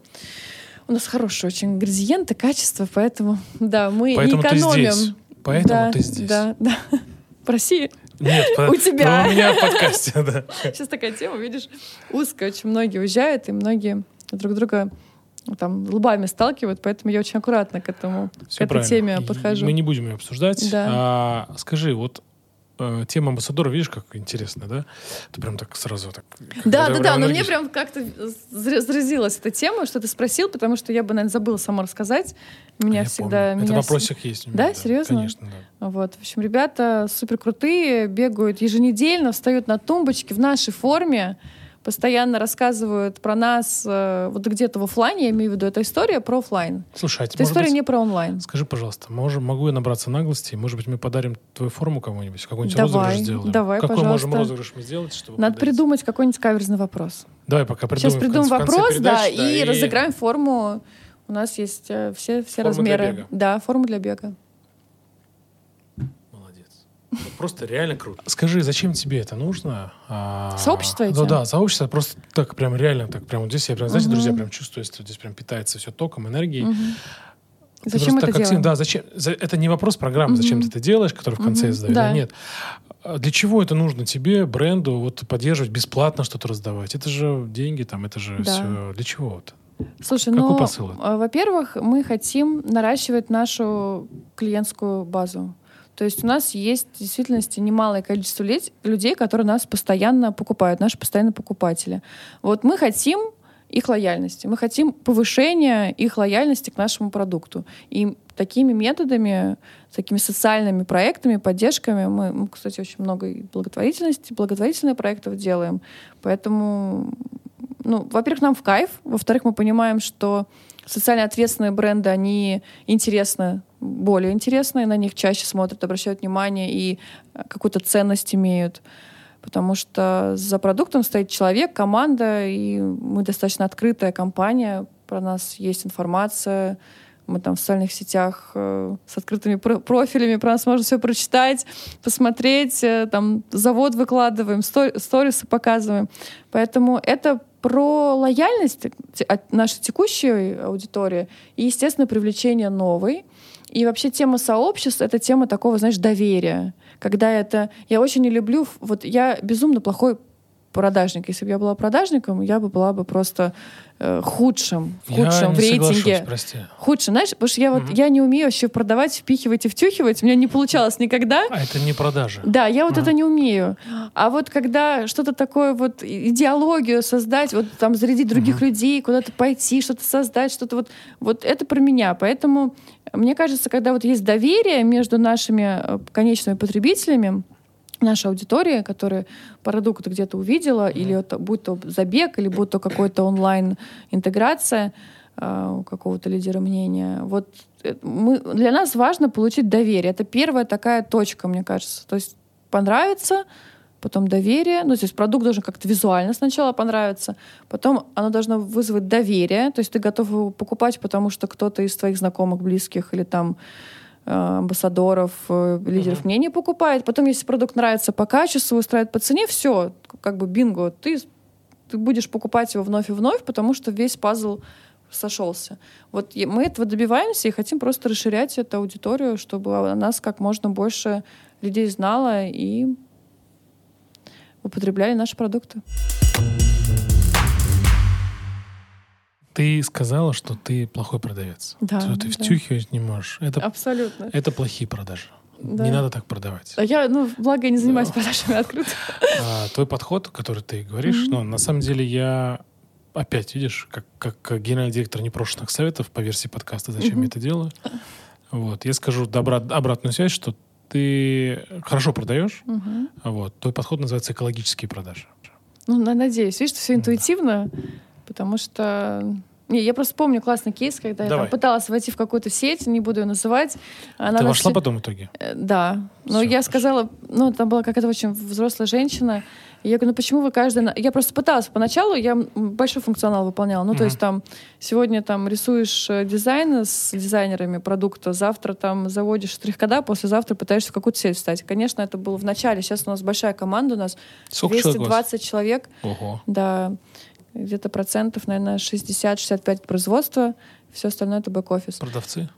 у нас хорошие очень ингредиенты, качество, поэтому да, мы поэтому не экономим. Ты здесь. Поэтому да, ты здесь. Да, да. В России. Нет, у тебя. у меня в подкасте, да. Сейчас такая тема, видишь, узкая. Очень многие уезжают, и многие друг друга там лбами сталкивают, поэтому я очень аккуратно к этому, Все к этой правильно. теме подхожу. Мы не будем ее обсуждать. Да. А, скажи, вот э, тема амбассадора, видишь, как интересно, да? Ты прям так сразу так... Да, да, да, но мне прям как-то заразилась эта тема, что ты спросил, потому что я бы, наверное, забыла сама рассказать. Меня Я всегда... помню. Меня Это вопросик есть. у меня, Да, серьезно? Конечно, да. Вот, в общем, ребята супер крутые, бегают еженедельно, встают на тумбочке в нашей форме, постоянно рассказывают про нас э, вот где-то в офлайне, я имею в виду, это история про офлайн. Слушай, а Это история быть, не про онлайн. скажи, пожалуйста, можем, могу я набраться наглости? Может быть, мы подарим твою форму кому-нибудь? Какой-нибудь Давай, розыгрыш сделаем? давай, Какой пожалуйста. можем розыгрыш мы сделать? Чтобы Надо подарить? придумать какой-нибудь каверзный вопрос. Давай пока придумаем. Сейчас придумаем конце- в конце вопрос, да, передачи, и, разыграем форму. У нас есть э, все, все Форма для размеры. бега. Да, форма для бега. Молодец. Вот Просто реально круто. Скажи, зачем тебе это нужно? А, Сообщество эти? Ну да, сообщество просто так прям реально, так прям вот здесь я прям, знаете, друзья, прям чувствую, что здесь прям питается все током, энергией. Ты Зачем это активно- делаем? Да, зачем? за- это не вопрос программы, зачем ты это делаешь, который в конце я Мгм, задаю. да. Нет. А Для чего это нужно тебе, бренду, вот поддерживать, бесплатно что-то раздавать? Это же деньги там, это же Да. все. Для чего это? Слушай, Какой ну, посыл? э, во-первых, мы хотим наращивать нашу клиентскую базу. То есть у нас есть в действительности немалое количество людей, которые нас постоянно покупают, наши постоянные покупатели. Вот мы хотим их лояльности, мы хотим повышения их лояльности к нашему продукту. И такими методами, такими социальными проектами, поддержками, мы, мы, кстати, очень много и благотворительности, благотворительных проектов делаем. Поэтому ну, во-первых, нам в кайф, во-вторых, мы понимаем, что социально ответственные бренды, они интересны, более интересны, на них чаще смотрят, обращают внимание и э, какую-то ценность имеют. Потому что за продуктом стоит человек, команда, и мы достаточно открытая компания, про нас есть информация, мы там в социальных сетях э, с открытыми про- профилями, про нас можно все прочитать, посмотреть, э, там завод выкладываем, стори- сторисы показываем. Поэтому это про лояльность нашей текущей аудитории и, естественно, привлечение новой. И вообще тема сообществ — это тема такого, знаешь, доверия. Когда это... Я очень не люблю... Вот я безумно плохой продажник. Если бы я была продажником, я бы была бы просто э, худшим, в Я в рейтинге. прости. Худшим, знаешь, потому что я вот Мгм. я не умею вообще продавать, впихивать и втюхивать. У меня не получалось никогда. А это не продажа. Да, я вот Мгм. это не умею. А вот когда что-то такое вот идеологию создать, вот там зарядить других Мгм. людей, куда-то пойти, что-то создать, что-то вот вот это про меня. Поэтому мне кажется, когда вот есть доверие между нашими э, конечными потребителями, наша аудитория, которая продукт где-то увидела, или это будь то забег, или будь то какой-то онлайн-интеграция э, у какого-то лидера мнения. Вот э, мы, для нас важно получить доверие. Это первая такая точка, мне кажется. То есть понравится, потом доверие. Ну, то есть продукт должен как-то визуально сначала понравиться, потом оно должно вызвать доверие. То есть ты готов его покупать, потому что кто-то из твоих знакомых, близких или там амбассадоров, э, лидеров Мгм. мнений покупает. Потом, если продукт нравится по качеству, устраивает по цене, все, как бы бинго, ты, ты будешь покупать его вновь и вновь, потому что весь пазл сошелся. Вот мы этого добиваемся и хотим просто расширять эту аудиторию, чтобы о нас как можно больше людей знало и употребляли наши продукты. Ты сказала, что ты плохой продавец. Да, Что ты да. втюхивать не можешь. Это, Абсолютно. это плохие продажи. Да. Не надо так продавать. А я, ну, благо, я не занимаюсь продажами открыто. А, твой подход, который ты говоришь, Мгм. ну, на самом деле я опять, видишь, как, как генеральный директор непрошенных советов по версии подкаста «Зачем Мгм. я это делаю?» Вот. Я скажу добра- обратную связь, что ты хорошо продаешь, Мгм. вот. Твой подход называется экологические продажи. Ну, на- надеюсь. Видишь, все Да. интуитивно, потому что... Не, я просто помню классный кейс, когда я Давай. там пыталась войти в какую-то сеть, не буду ее называть. Она ты вошла все- потом в итоге? Э, Да. Но Всё, я хорошо. сказала, ну, там была какая-то очень взрослая женщина. И я говорю, ну почему вы каждый... на-» Я просто пыталась поначалу, я большой функционал выполняла. Ну, то есть там сегодня там рисуешь э, дизайн с дизайнерами продукта, завтра там заводишь штрих-кода, послезавтра пытаешься в какую-то сеть встать. Конечно, это было в начале. Сейчас у нас большая команда, у нас Сколько человек у вас? 220 человек. Ого. Да, где-то процентов, наверное, 60-65 производства. Все остальное это бэк-офис. Продавцы?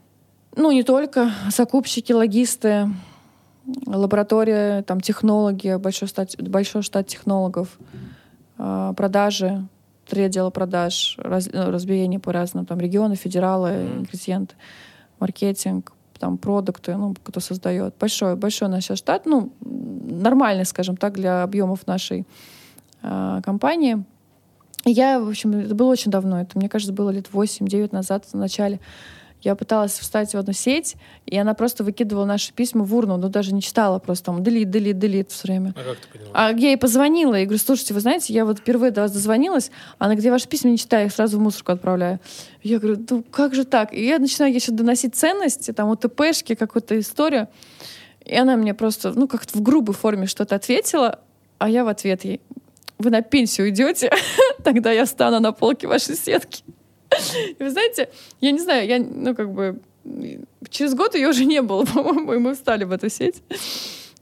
Ну, не только. Закупщики, логисты, лаборатория, там, технологи, большой штат, большой штат технологов, а, продажи, три отдела продаж, раз- ну, разбиение по разным, там, регионы, федералы, Мгм. ингредиенты, маркетинг, там продукты, ну, кто создает. Большой, большой наш штат, ну, нормальный, скажем так, для объемов нашей э, компании. Я, в общем, это было очень давно, это, мне кажется, было лет 8-9 назад в начале. Я пыталась встать в одну сеть, и она просто выкидывала наши письма в урну, но даже не читала, просто там делит, делит, делит все время. А как ты поняла? А я ей позвонила и говорю, слушайте, вы знаете, я вот впервые до вас дозвонилась, она где ваши письма не читаю, я их сразу в мусорку отправляю. Я говорю, ну как же так? И я начинаю еще доносить ценности, там, УТПшки, какую-то историю. И она мне просто, ну, как-то в грубой форме что-то ответила, а я в ответ ей, вы на пенсию идете, тогда я встану на полке вашей сетки. И вы знаете, я не знаю, я, ну, как бы, через год ее уже не было, по-моему, и мы встали в эту сеть.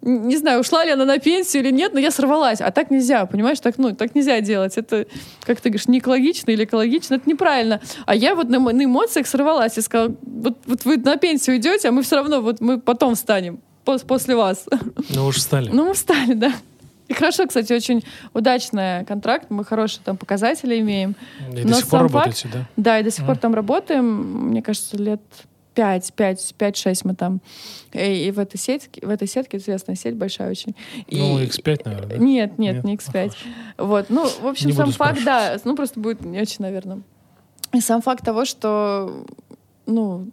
Не знаю, ушла ли она на пенсию или нет, но я сорвалась. А так нельзя, понимаешь? Так, ну, так нельзя делать. Это, как ты говоришь, не экологично или экологично. Это неправильно. А я вот на, на эмоциях сорвалась и сказала, вот, вот вы на пенсию идете, а мы все равно, вот мы потом встанем после вас. Ну, уж встали. Ну, мы встали, да. И хорошо, кстати, очень удачный контракт, мы хорошие там показатели имеем. И до сих пор работаете, да? Да, и до сих пор там работаем, мне кажется, лет 5, 5, 5, 6 мы там. И, и в этой сетке, в этой сетке известная сеть большая очень. Ну, X5, наверное, да? Нет, нет, нет не X5. Вот, ну, в общем, не сам факт, да, ну, просто будет не очень, наверное. И сам факт того, что, ну,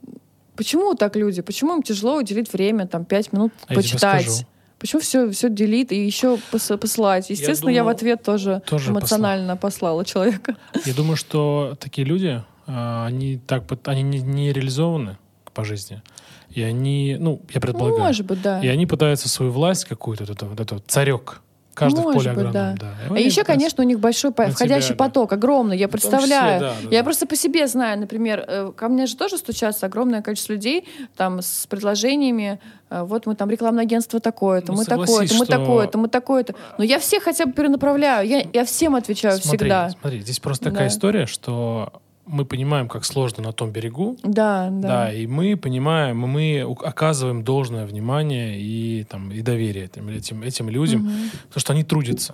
почему так люди? Почему им тяжело уделить время, там, 5 минут а почитать? Почему все, все делит и еще посылать? Естественно, я, думаю, я в ответ тоже, тоже эмоционально послал. послала человека. Я думаю, что такие люди, а, они так они не, не реализованы по жизни. И они, ну, я предполагаю. Может быть, да. И они пытаются свою власть какую-то, вот этот, вот этот царек Каждый Может в поле быть, да. да. А еще, конечно, у них большой входящий тебя, поток, да. огромный. Я представляю. Числе, да, да, я да. просто по себе знаю, например, э, ко мне же тоже стучатся огромное количество людей там с предложениями. Э, вот мы там рекламное агентство такое-то, ну, мы такое-то, мы такое-то, мы такое-то. Но я всех хотя бы перенаправляю. Я, я всем отвечаю смотри, всегда. Смотри, здесь просто такая да. история, что мы понимаем, как сложно на том берегу. Да, да. Да, и мы понимаем, мы оказываем должное внимание и, там, и доверие этим, этим, этим людям, угу. потому что они трудятся.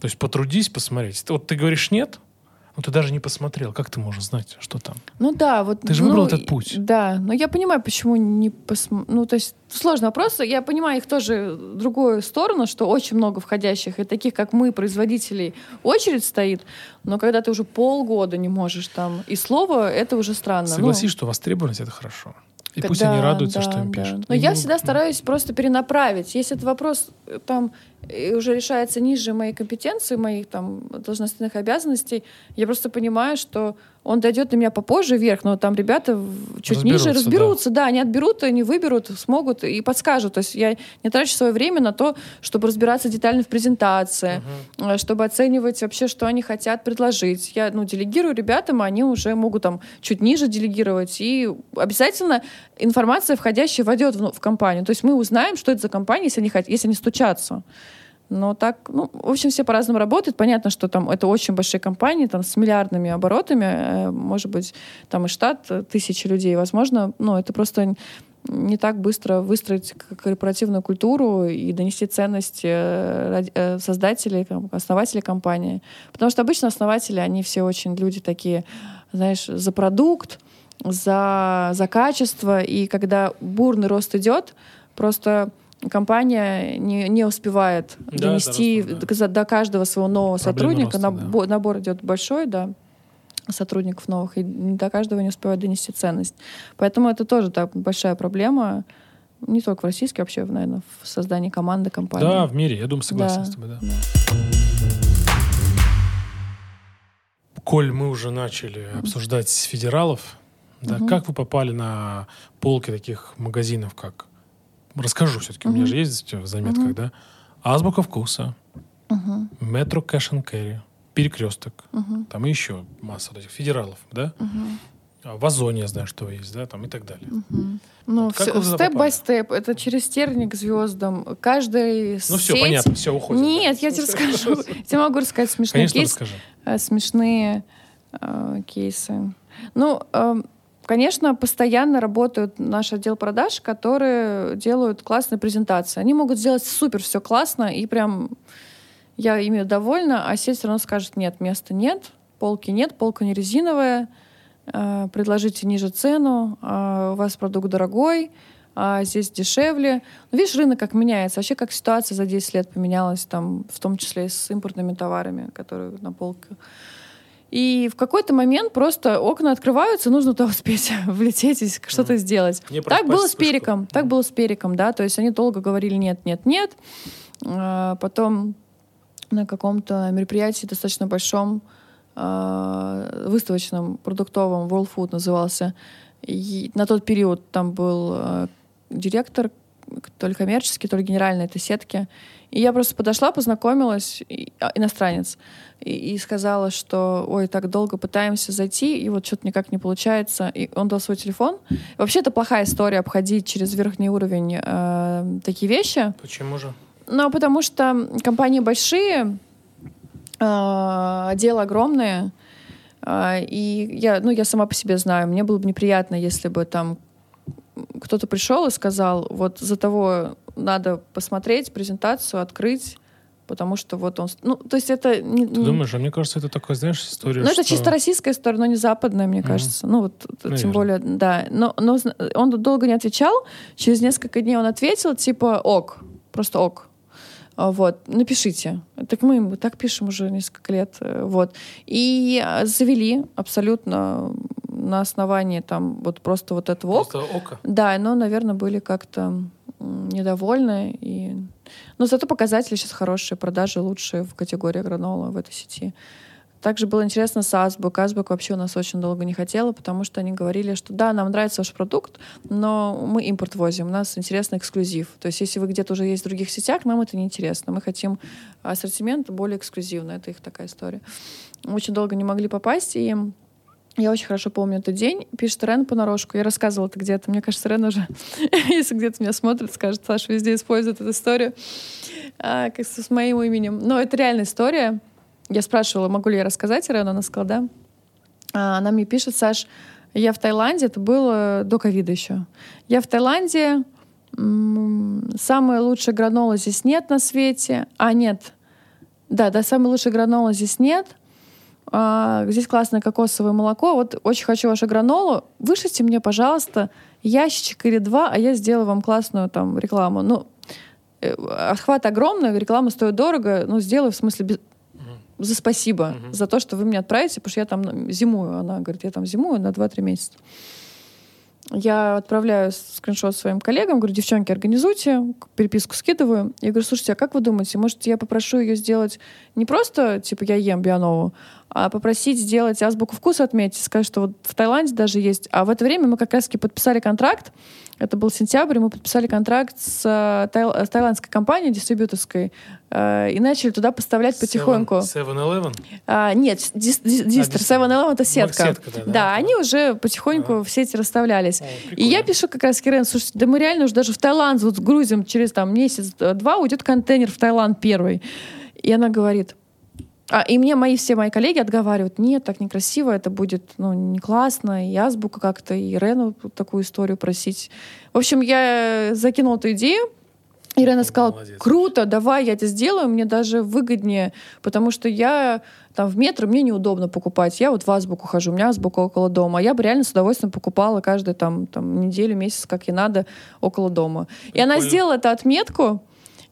То есть потрудись посмотреть. Вот ты говоришь нет, ну, ты даже не посмотрел. Как ты можешь знать, что там? Ну да, вот. Ты же ну, выбрал этот путь. Да, но я понимаю, почему не посмотрел. Ну, то есть сложный вопрос. Я понимаю их тоже другую сторону, что очень много входящих, и таких, как мы, производителей, очередь стоит. Но когда ты уже полгода не можешь там и слово, это уже странно. Согласись, ну, что востребованность — это хорошо. И пусть они радуются, да, что им да. пишут. Но и я мы... всегда стараюсь просто перенаправить. Если этот вопрос э, там уже решается ниже моей компетенции, моих там должностных обязанностей, я просто понимаю, что он дойдет до меня попозже вверх, но там ребята чуть разберутся, ниже разберутся, да. да, они отберут, они выберут, смогут и подскажут. То есть я не трачу свое время на то, чтобы разбираться детально в презентации, угу. чтобы оценивать вообще, что они хотят предложить. Я ну, делегирую ребятам, они уже могут там чуть ниже делегировать. И обязательно информация входящая войдет в, в компанию. То есть мы узнаем, что это за компания, если они, хотят, если они стучатся. Но так, ну, в общем, все по-разному работают. Понятно, что там это очень большие компании, там с миллиардными оборотами, э, может быть, там и штат э, тысячи людей. Возможно, ну, это просто не так быстро выстроить корпоративную культуру и донести ценность э, создателей, основателей компании. Потому что обычно основатели, они все очень люди такие, знаешь, за продукт, за, за качество. И когда бурный рост идет, просто компания не, не успевает да, донести да. до каждого своего нового Проблема сотрудника. Роста, набор, да. набор идет большой, да, сотрудников новых, и до каждого не успевает донести ценность. Поэтому это тоже так, большая проблема. Не только в российской, вообще, наверное, в создании команды, компании. Да, в мире, я думаю, согласен да. с тобой, да. да. Коль мы уже начали обсуждать федералов, да, угу. как вы попали на полки таких магазинов, как расскажу все-таки, угу. у меня же есть в заметках, угу. да. Азбука вкуса, угу. метро кэш кэрри, перекресток, угу. там и еще масса вот этих федералов, да. Угу. В Озоне я знаю, что есть, да, там и так далее. Угу. Ну, вот все, степ-бай-степ, это через терник к звездам. Каждый Ну, все, понятно, все уходит. Нет, да. я тебе расскажу. Я могу рассказать смешные Конечно, кейсы. Расскажи. Э, смешные э, кейсы. Ну, э, Конечно, постоянно работают наш отдел продаж, которые делают классные презентации. Они могут сделать супер все классно, и прям я ими довольна, а сеть все равно скажет, нет, места нет, полки нет, полка не резиновая, э, предложите ниже цену, э, у вас продукт дорогой, а здесь дешевле. Ну, видишь, рынок как меняется. Вообще, как ситуация за 10 лет поменялась, там, в том числе и с импортными товарами, которые на полке. И в какой-то момент просто окна открываются, нужно туда успеть влететь и что-то mm. сделать. Не так было с Периком. Так было с Периком, да. То есть они долго говорили нет, нет, нет. А потом на каком-то мероприятии достаточно большом, а, выставочном, продуктовом, World Food назывался. И на тот период там был а, директор, то ли коммерческий, то ли генеральный этой сетки. И я просто подошла, познакомилась, и, а, иностранец, и, и сказала, что, ой, так долго пытаемся зайти, и вот что-то никак не получается. И он дал свой телефон. И вообще, это плохая история обходить через верхний уровень э, такие вещи. Почему же? Ну, потому что компании большие, э, дело огромное, э, и я, ну, я сама по себе знаю, мне было бы неприятно, если бы там кто-то пришел и сказал, вот за того надо посмотреть презентацию, открыть, потому что вот он... Ну, то есть это... Не, Ты думаешь, а мне кажется, это такая, знаешь, история, Ну, что... это чисто российская история, но не западная, мне mm-hmm. кажется. Ну, вот, Наверное. тем более, да. Но, но он долго не отвечал. Через несколько дней он ответил, типа, ок, просто ок. А, вот, напишите. Так мы так пишем уже несколько лет. Э, вот. И а, завели абсолютно на основании там вот просто вот этого. Просто ока? Да, но, наверное, были как-то недовольны. И... Но зато показатели сейчас хорошие, продажи лучшие в категории гранола в этой сети. Также было интересно с Азбук. Азбук вообще у нас очень долго не хотела, потому что они говорили, что да, нам нравится ваш продукт, но мы импорт возим, у нас интересный эксклюзив. То есть если вы где-то уже есть в других сетях, нам это не интересно. Мы хотим ассортимент более эксклюзивный. Это их такая история. Очень долго не могли попасть, и я очень хорошо помню этот день. Пишет Рен понарошку. Я рассказывала это где-то. Мне кажется, Рен уже, если где-то меня смотрит, скажет, Саша везде использует эту историю а, как с моим именем. Но это реальная история. Я спрашивала, могу ли я рассказать Рену, она сказала, да. А, она мне пишет, Саш, я в Таиланде, это было до ковида еще. Я в Таиланде, самая лучшая гранола здесь нет на свете. А, нет. Да, да, самая лучшая гранола здесь нет — а, здесь классное кокосовое молоко. Вот очень хочу вашу гранолу. Вышлите мне, пожалуйста, ящичек или два, а я сделаю вам классную там рекламу. Ну, э, охват огромный, реклама стоит дорого, ну, сделаю в смысле без... за спасибо, угу. за то, что вы мне отправите, потому что я там зимую. Она говорит, я там зимую на 2-3 месяца. Я отправляю скриншот своим коллегам, говорю, девчонки, организуйте, переписку скидываю. Я говорю, слушайте, а как вы думаете, может, я попрошу ее сделать не просто, типа, я ем Бианову, попросить сделать азбуку вкуса отметить, сказать, что вот в Таиланде даже есть. А в это время мы как раз-таки подписали контракт, это был сентябрь, мы подписали контракт с, э, тай, с таиландской компанией дистрибьюторской э, и начали туда поставлять потихоньку. 7-Eleven? А, нет, дис, дистр. 7-Eleven это сетка. сетка да, да, да, они уже потихоньку а. в сети расставлялись. О, и я пишу как раз Кирен, слушайте, да мы реально уже даже в Таиланд вот грузим через там месяц-два уйдет контейнер в Таиланд первый. И она говорит, а, и мне мои все мои коллеги отговаривают, нет, так некрасиво, это будет ну, не классно, и азбука как-то, и Рену такую историю просить. В общем, я закинула эту идею, и Рена сказала, Молодец. круто, давай, я это сделаю, мне даже выгоднее, потому что я там в метро, мне неудобно покупать. Я вот в азбуку хожу, у меня азбука около дома. Я бы реально с удовольствием покупала каждую там, там неделю, месяц, как и надо, около дома. Прикольно. И она сделала эту отметку,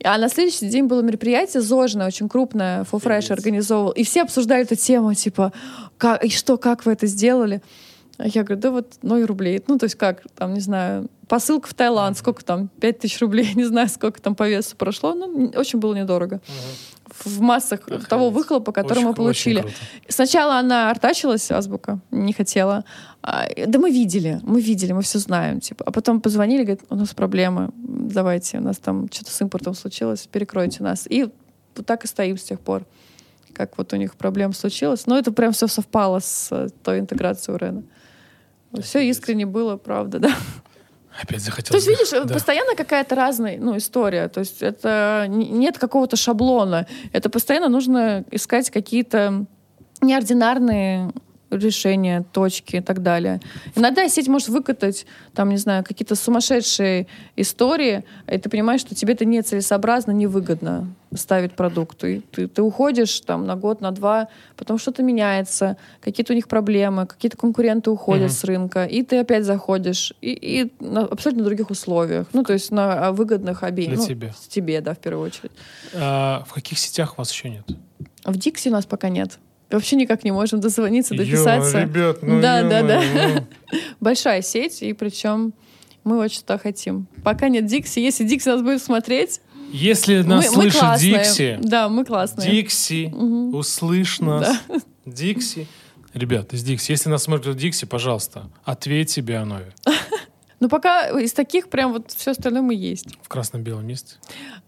а на следующий день было мероприятие зожное, очень крупное, Фуфреш организовывал. И все обсуждали эту тему, типа, как, и что, как вы это сделали? А я говорю, да вот 0 рублей. Ну, то есть как, там, не знаю, посылка в Таиланд, сколько там, 5 тысяч рублей, не знаю, сколько там по весу прошло. Ну, очень было недорого. В массах Охренеть. того выхлопа, который очень, мы получили. Сначала она артачилась, азбука, не хотела. А, да мы видели, мы видели, мы все знаем. Типа. А потом позвонили, говорят, у нас проблемы, давайте, у нас там что-то с импортом случилось, перекройте нас. И вот так и стоим с тех пор как вот у них проблем случилось. Но это прям все совпало с э, той интеграцией у Рена. Все искренне было, правда, да. Опять захотел. То есть, видишь, да. постоянно какая-то разная ну, история. То есть это нет какого-то шаблона. Это постоянно нужно искать какие-то неординарные решения, точки и так далее. Иногда сеть может выкатать, там, не знаю, какие-то сумасшедшие истории, и ты понимаешь, что тебе это нецелесообразно, невыгодно ставить продукт. И ты, ты уходишь там на год, на два, потом что-то меняется, какие-то у них проблемы, какие-то конкуренты уходят mm-hmm. с рынка, и ты опять заходишь, и, и на абсолютно других условиях. Ну, то есть на а, выгодных обеих. Для ну, тебя. Тебе, да, в первую очередь. А, в каких сетях вас еще нет? В Дикси у нас пока нет. Вообще никак не можем дозвониться, дописаться. Ё, ребят, ну да, да, да. ну. Большая сеть, и причем мы очень туда хотим. Пока нет Дикси. Если Дикси нас будет смотреть, Если нас мы, мы слышит классные. Дикси, Да, мы классные. Дикси, Мгм. услышь нас. Дикси. Ребят, из Дикси, если нас смотрит Дикси, пожалуйста, ответьте Бианове. Ну, пока из таких прям вот все остальное мы есть. В красно-белом месте.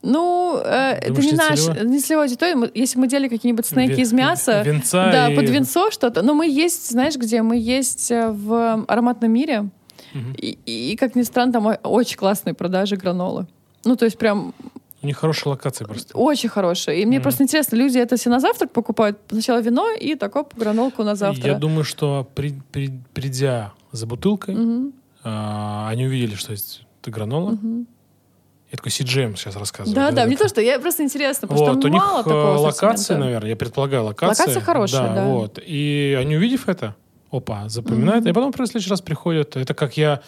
Ну, э, это Думаешь, не не наш, не целевая аудитория. Если мы делали какие-нибудь снеки Ве- из мяса, Венца да, и- под венцо что-то. Но мы есть, знаешь, где? Мы есть э, в ароматном мире. Мгм. И, и, как ни странно, там очень классные продажи гранолы. Ну, то есть прям У них хорошая локация просто. очень хорошие. И мне Мгм. просто интересно, люди это все на завтрак покупают. Сначала вино и такой гранолку на завтрак. Я думаю, что при- при- придя за бутылкой, Мгм, а, они увидели, что есть гранола. мгм. Я такой CGM сейчас рассказываю. Да, да, мне тоже, что я просто интересно, потому Вот, что у там них мало э, такого локации, наверное, я предполагаю, локации. Локация хорошая, да. Вот. И они, увидев это, опа, запоминают, и потом в следующий раз приходят. Это как я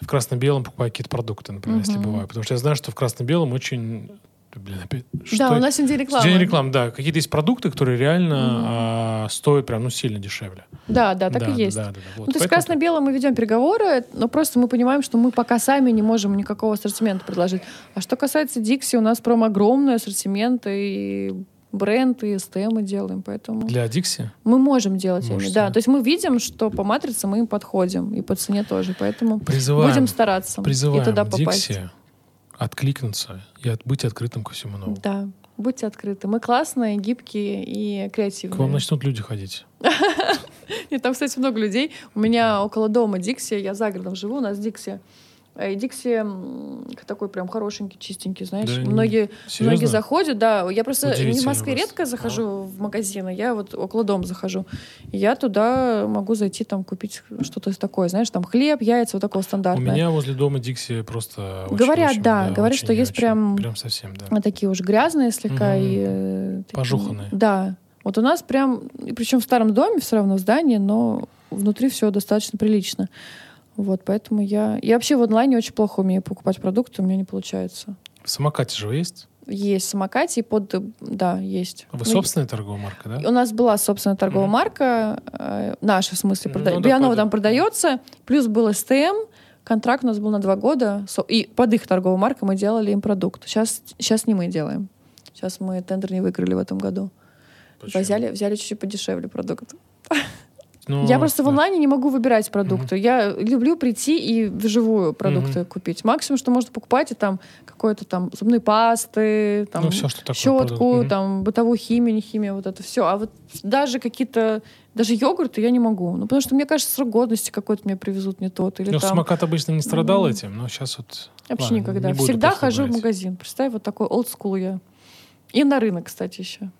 в красно-белом покупаю какие-то продукты, например, если бываю. Потому что я знаю, что в красно-белом очень... Блин, опять... Да, что- у нас сегодня реклама. День реклам, да. Какие-то есть продукты, которые реально а, стоят прям, ну, сильно дешевле. Да, да, так Да, и есть. Да, да, да. Вот Ну, то есть поэтому- красно-белым мы ведем переговоры, но просто мы понимаем, что мы пока сами не можем никакого ассортимента предложить. А что касается Дикси, у нас прям огромный ассортимент и бренд, и СТ мы делаем, поэтому Для Дикси? мы можем делать ими, Можете. да. То есть мы видим, что по матрице мы им подходим, и по цене тоже, поэтому Призываем, будем стараться призываем и туда попасть. Дикси откликнуться и от, быть открытым ко всему новому. Да, будьте открыты. Мы классные, гибкие и креативные. К вам начнут люди ходить. Нет, там, кстати, много людей. У меня около дома Дикси, я за городом живу, у нас Дикси. Э, И Дикси м, такой прям хорошенький, чистенький, знаешь. Да, многие, серьезно? многие заходят, да. Я просто не в Москве у вас. редко захожу в магазины, я вот около дома захожу. И я туда могу зайти, там, купить что-то такое, знаешь, там хлеб, яйца, вот такого У стандартного. меня возле дома Дикси просто очень, Говорят, очень, да, говорят, очень, что есть очень, прям- Прям совсем, да. А такие уже грязные слегка Мгм. и... э, Пожуханные. Да. Вот у нас прям, причем в старом доме, все равно в здании, но внутри все достаточно прилично. Вот, поэтому я... Я вообще в онлайне очень плохо умею покупать продукты, у меня не получается. В самокате же вы есть? Есть самокате и под... Да, есть. Вы Ну, собственная торговая марка, да? У нас была собственная торговая Мгм. марка, э, наша, в смысле, Ну прода... да, под- там продается, плюс был СТМ, контракт у нас был на два года, и под их торговую марку мы делали им продукт. Сейчас, сейчас не мы делаем. Сейчас мы тендер не выиграли в этом году. Почему? Взяли, взяли чуть-чуть подешевле продукт. Ну, я просто в онлайне не могу выбирать продукты. Я люблю прийти и вживую продукты Мгм. купить. Максимум, что можно покупать, это там какой-то там зубные пасты, там Ну, всё, что такое щетку. Мгм. там бытовую химию, не химию, вот это все. А вот даже какие-то даже йогурты я не могу. Ну, потому что мне кажется, срок годности какой-то мне привезут не тот. Или Ну, там... самокат обычно не страдал Ну, этим, но сейчас вот... Вообще ладно, никогда. Всегда хожу в магазин. Представь, вот такой олдскул я. И на рынок, кстати, еще.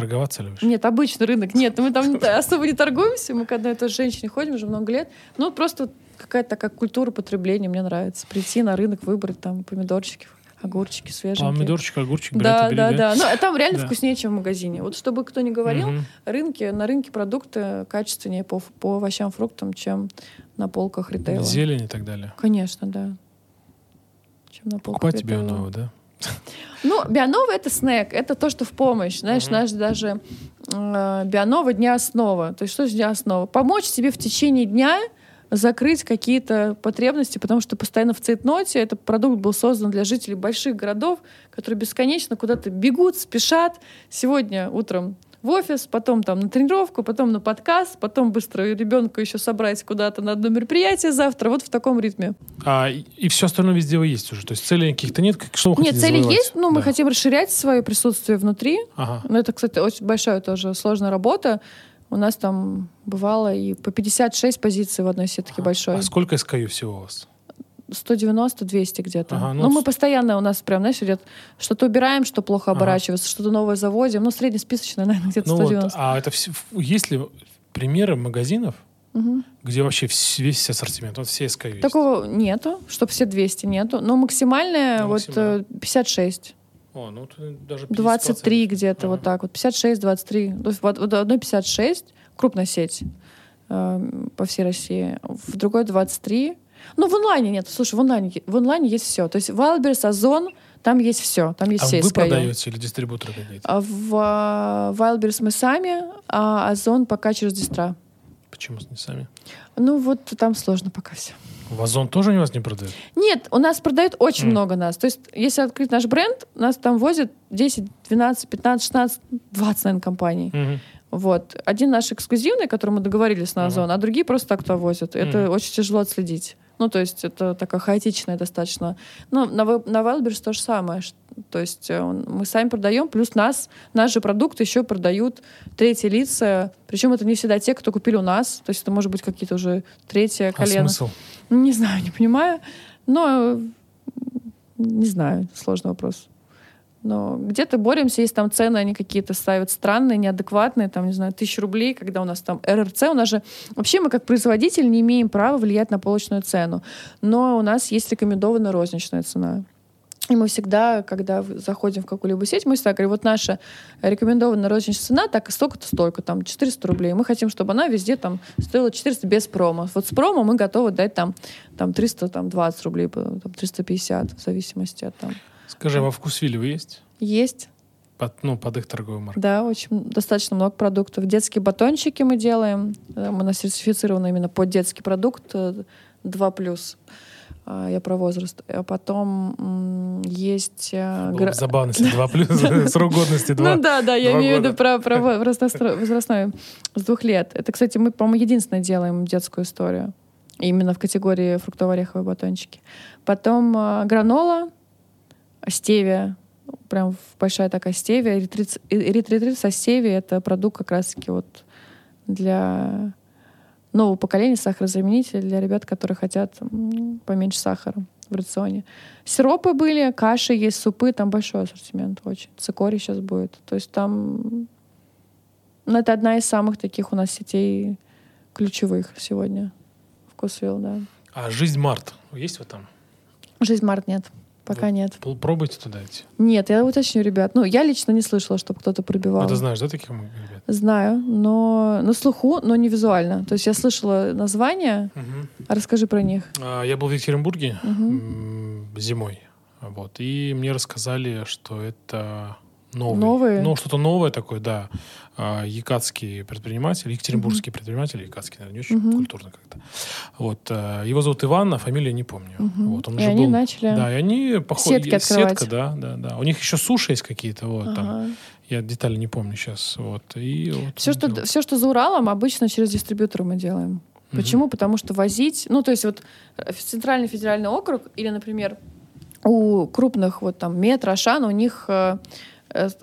Торговаться любишь? Нет, обычный рынок. Нет, мы там особо не торгуемся. Мы к одной и той же женщине ходим уже много лет. Ну, просто какая-то такая культура потребления мне нравится. Прийти на рынок, выбрать там помидорчики, огурчики свежие. Помидорчик, огурчик, Да, и бери, да, да. Ну, а там реально Да. вкуснее, чем в магазине. Вот чтобы кто ни говорил, Мгм. рынки, на рынке продукты качественнее по, по овощам, фруктам, чем на полках ритейла. Зелень и так далее. Конечно, да. Чем на полках Покупать тебе ритейла. новую, да? Ну, Бианова — это снэк, это то, что в помощь. Знаешь, Мгм. наш даже э, Бианова — дня основа. То есть что значит дня основа? Помочь тебе в течение дня закрыть какие-то потребности, потому что постоянно в цейтноте этот продукт был создан для жителей больших городов, которые бесконечно куда-то бегут, спешат. Сегодня утром в офис, потом там на тренировку, потом на подкаст, потом быстро ребенка еще собрать куда-то на одно мероприятие завтра. Вот в таком ритме. А, и, все остальное везде вы есть уже. То есть целей каких-то нет? Что вы Нет, цели завоевать? есть, но мы Да. хотим расширять свое присутствие внутри. Ага. Ну, это, кстати, очень большая тоже сложная работа. У нас там бывало и по 56 позиций в одной сетке Ага. большой. А сколько SKU всего у вас? 190-200 где-то. Ага, ну, Но мы постоянно, у нас прям, знаешь, идет, что-то убираем, что плохо Ага. оборачивается, что-то новое заводим. Ну, среднесписочное, наверное, где-то Ну вот, 190. а это все, есть ли примеры магазинов, Мгм. где вообще весь ассортимент, вот все SKU есть. Такого нету, чтобы все 200 нету. Но максимальная Ну, вот максимально. э, 56. О, ну даже 50%. 23 где-то Ага. вот так вот. 56, 23. То есть вот в одной 56, крупная сеть э, по всей России. В другой 23. Ну, в онлайне нет. Слушай, в онлайне, в онлайне есть все. То есть Wildberries, Озон, там есть все. Там есть А все вы продаете или дистрибьютор гоняете? А в а, Wildberries мы сами, а Озон пока через дистра. Почему не сами? Ну, вот там сложно пока все. В Озон тоже у вас не продают? Нет, у нас продают очень М. много нас. То есть, если открыть наш бренд, нас там возят 10, 12, 15, 16, 20, наверное, компаний. Мгм. Вот. Один наш эксклюзивный, который мы договорились на. Озон, а другие просто так то возят. Это Мгм. очень тяжело отследить. Ну, то есть это такая хаотичная достаточно. Ну, на, на Wildberries то же самое. То есть э, мы сами продаем, плюс нас, наш же продукт еще продают третьи лица. Причем это не всегда те, кто купили у нас. То есть это может быть какие-то уже третье А колено. смысл? Ну, Не знаю, не понимаю. Но не знаю, сложный вопрос. Но где-то боремся, если там цены они какие-то ставят странные, неадекватные, там, не знаю, тысячу рублей, когда у нас там РРЦ, у нас же... Вообще мы как производитель не имеем права влиять на полочную цену, но у нас есть рекомендованная розничная цена. И мы всегда, когда заходим в какую-либо сеть, мы всегда говорим, вот наша рекомендованная розничная цена, так и столько-то, столько, там, 400 рублей. Мы хотим, чтобы она везде там стоила 400 без промо. Вот с промо мы готовы дать там, там 300, там 20 рублей, там, 350, в зависимости от там. Скажи, а во Вкусвилле вы есть? Есть, Под, ну, под их торговую марку. да, очень достаточно много продуктов. Детские батончики мы делаем. Э, Мы у нас сертифицированы именно под детский продукт э, 2+. А, Я про возраст. А потом есть... э, Было гра- бы забавно, если 2 плюс, срок годности 2. Ну да, да, я имею в виду про, про во- возрастно- возрастной с двух лет. Это, кстати, мы, по-моему, единственное делаем детскую историю. Именно в категории фруктово-ореховые батончики. Потом гранола, стевия, прям большая такая стевия. Эритритрит со стевией — это продукт как раз-таки вот для нового поколения сахарозаменитель для ребят, которые хотят поменьше сахара в рационе. Сиропы были, каши есть, супы, там большой ассортимент очень. Цикорий сейчас будет. То есть там... Ну, это одна из самых таких у нас сетей ключевых сегодня. Вкусвилл, да. А «Жизнь Март» есть вот там? Жизнь Март нет. Пока Вот. нет. Пробуйте туда идти. Нет, я уточню, ребят. Ну, я лично не слышала, чтобы кто-то пробивал. А ты знаешь, да, таких ребят? Знаю, но на слуху, но не визуально. То есть я слышала название. А расскажи про них. А, Я был в Екатеринбурге м, зимой. Вот. И мне рассказали, что это новый. Новые? Ну, что-то новое такое, да. А, Якатский предприниматель, екатеринбургский предприниматель, якатский, наверное, не очень Мгм. культурно как-то. Вот. а, Его зовут Иван, а фамилию не помню. Мгм. Вот. Он И уже они был... начали... Да, и они походят. Сетки открывать. Сетка, да, да, да. У них еще суши есть какие-то, вот там. Ага. Я детали не помню сейчас. Вот. И вот Все, что, все, что за Уралом, обычно через дистрибьютора мы делаем. Мгм. Почему? Потому что возить... Ну, то есть вот э, Центральный федеральный округ или, например, у крупных вот там метро, Ашан, у них э, э,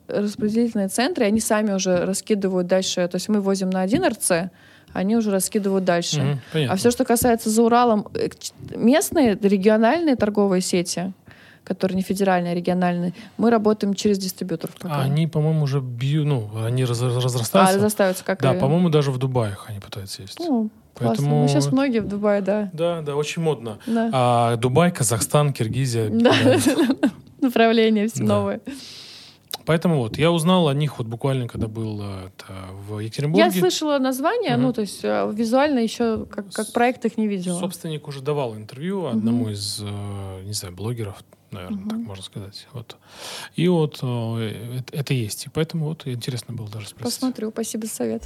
распределительные центры, они сами уже раскидывают дальше. То есть мы возим на один РЦ, они уже раскидывают дальше. Понятно. А все, что касается за Уралом, э, местные, региональные торговые сети, которые не федеральные, а региональные, мы работаем через дистрибьюторов. А они, по-моему, уже бью, ну, они раз- А, разрастаются. как да, и- по-моему, даже в Дубаях они пытаются есть. Ну, классно. Поэтому- Ну, сейчас многие в Дубае, да. Да, да, очень модно. Да. А Дубай, Казахстан, Киргизия. Да. да. Направления все Да. новые. Поэтому вот я узнал о них вот буквально, когда был э, это, в Я Екатеринбурге. слышала название, Мгм. ну, то есть э, визуально еще как, как проект их не видела. Собственник уже давал интервью одному из, э, не знаю, блогеров, наверное, так можно сказать. Вот. И вот это, это есть. И поэтому вот интересно было даже спросить. Посмотрю, спасибо за совет.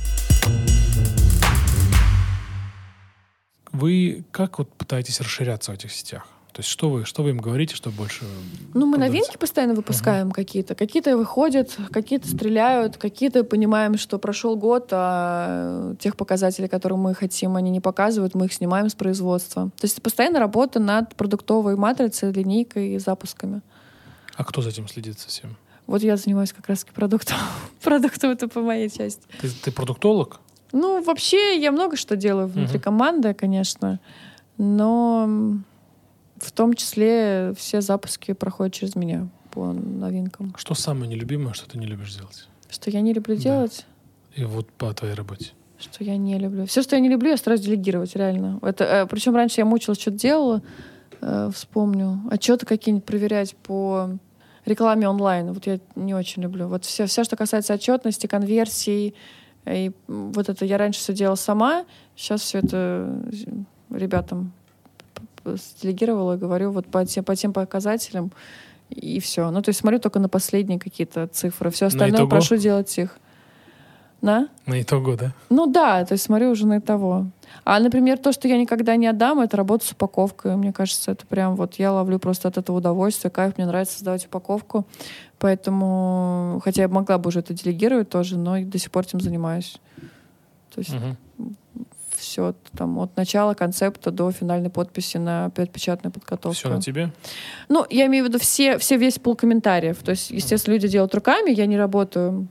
Вы как вот пытаетесь расширяться в этих сетях? То есть что вы, что вы им говорите, чтобы больше... Ну, мы продаться? новинки постоянно выпускаем какие-то. Какие-то выходят, какие-то стреляют, какие-то понимаем, что прошел год, а тех показателей, которые мы хотим, они не показывают, мы их снимаем с производства. То есть постоянно работа над продуктовой матрицей, линейкой и запусками. А кто за этим следит совсем? Вот я занимаюсь как раз-таки продуктом. Продуктом это по моей части. Ты, ты продуктолог? Ну, вообще, я много что делаю внутри Мгм. команды, конечно, но в том числе все запуски проходят через меня по новинкам. Что самое нелюбимое, что ты не любишь делать? Что я не люблю Да. делать? И вот по твоей работе. Что я не люблю. Все, что я не люблю, я стараюсь делегировать, реально. Это, э, причем раньше я мучилась, что-то делала, э, вспомню, отчеты какие-нибудь проверять по рекламе онлайн. Вот я не очень люблю. Вот все, все что касается отчетности, конверсий, и вот это я раньше все делала сама, сейчас все это ребятам делегировала говорю вот по тем, по тем показателям, и все. Ну, то есть смотрю только на последние какие-то цифры. Все остальное прошу делать их. На? На итогу, да? Ну да, то есть смотрю уже на того. А, например, то, что я никогда не отдам, это работа с упаковкой. Мне кажется, это прям вот я ловлю просто от этого удовольствие, кайф, мне нравится создавать упаковку. Поэтому, хотя я могла бы уже это делегировать тоже, но до сих пор этим занимаюсь. То есть угу. Все там от начала концепта до финальной подписи на печатную подготовку. Все на тебе? Ну, я имею в виду все, все весь пол комментариев. То есть, естественно, люди делают руками, я не работаю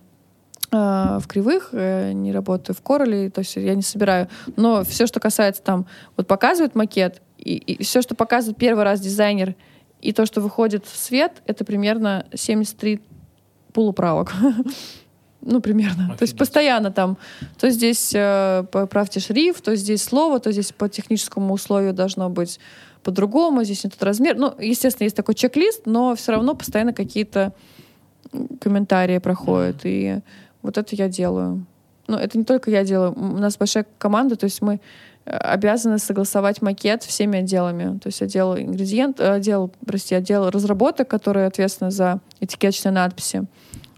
Э, в кривых, э, не работаю в короле, то есть я не собираю. Но все, что касается там, вот показывает макет, и, и все, что показывает первый раз дизайнер, и то, что выходит в свет, это примерно 73 полуправок. ну, примерно. Офигеть. То есть постоянно там, то здесь э, поправьте шрифт, то здесь слово, то здесь по техническому условию должно быть по-другому, здесь не тот размер. Ну, естественно, есть такой чек-лист, но все равно постоянно какие-то комментарии проходят. Mm-hmm. И вот это я делаю. Но это не только я делаю. У нас большая команда, то есть мы э, обязаны согласовать макет всеми отделами. То есть отдел ингредиент, э, отдел, прости, отдел разработок, который ответственны за этикеточные надписи,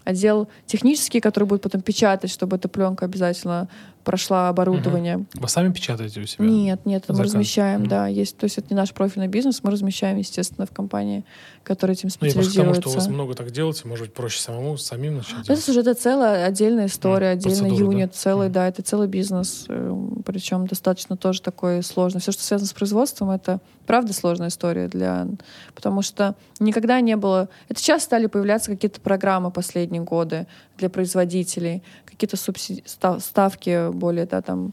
отдел технический, который будет потом печатать, чтобы эта пленка обязательно прошла оборудование. Угу. Вы сами печатаете у себя? Нет, нет, мы размещаем, угу. да. Есть, то есть это не наш профильный бизнес, мы размещаем, естественно, в компании, которая этим специализируется. Ну, я потому, что у вас много так делаете, может быть, проще самому, самим начать Это уже это целая отдельная история, mm. отдельный Процедура, юнит, да? целый, mm. да, это целый бизнес, э, причем достаточно тоже такой сложный. Все, что связано с производством, это правда сложная история для... Потому что никогда не было... Это сейчас стали появляться какие-то программы последние годы для производителей, какие-то субсиди... ставки более, да, там,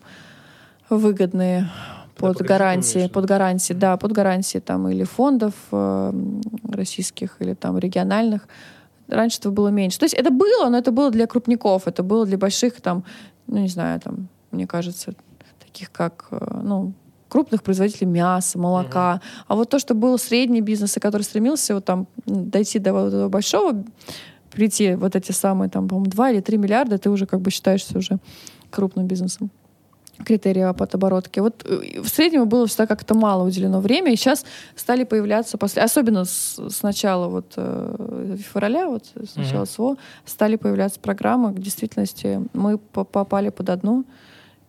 выгодные под да, гарантии, под гарантии, да, под гарантии там или фондов э, российских или там региональных. Раньше этого было меньше. То есть это было, но это было для крупников, это было для больших там, ну не знаю, там, мне кажется, таких как, э, ну, крупных производителей мяса, молока. Угу. А вот то, что был средний бизнес, и который стремился вот там дойти до, до большого, прийти вот эти самые там, по-моему, 2 или 3 миллиарда, ты уже как бы считаешься уже крупным бизнесом критерии от оборотки. Вот э, в среднем было всегда как-то мало уделено время, и сейчас стали появляться, после, особенно с, с начала вот, э, февраля, вот, с начала mm-hmm. СВО, стали появляться программы. В действительности мы попали под одну.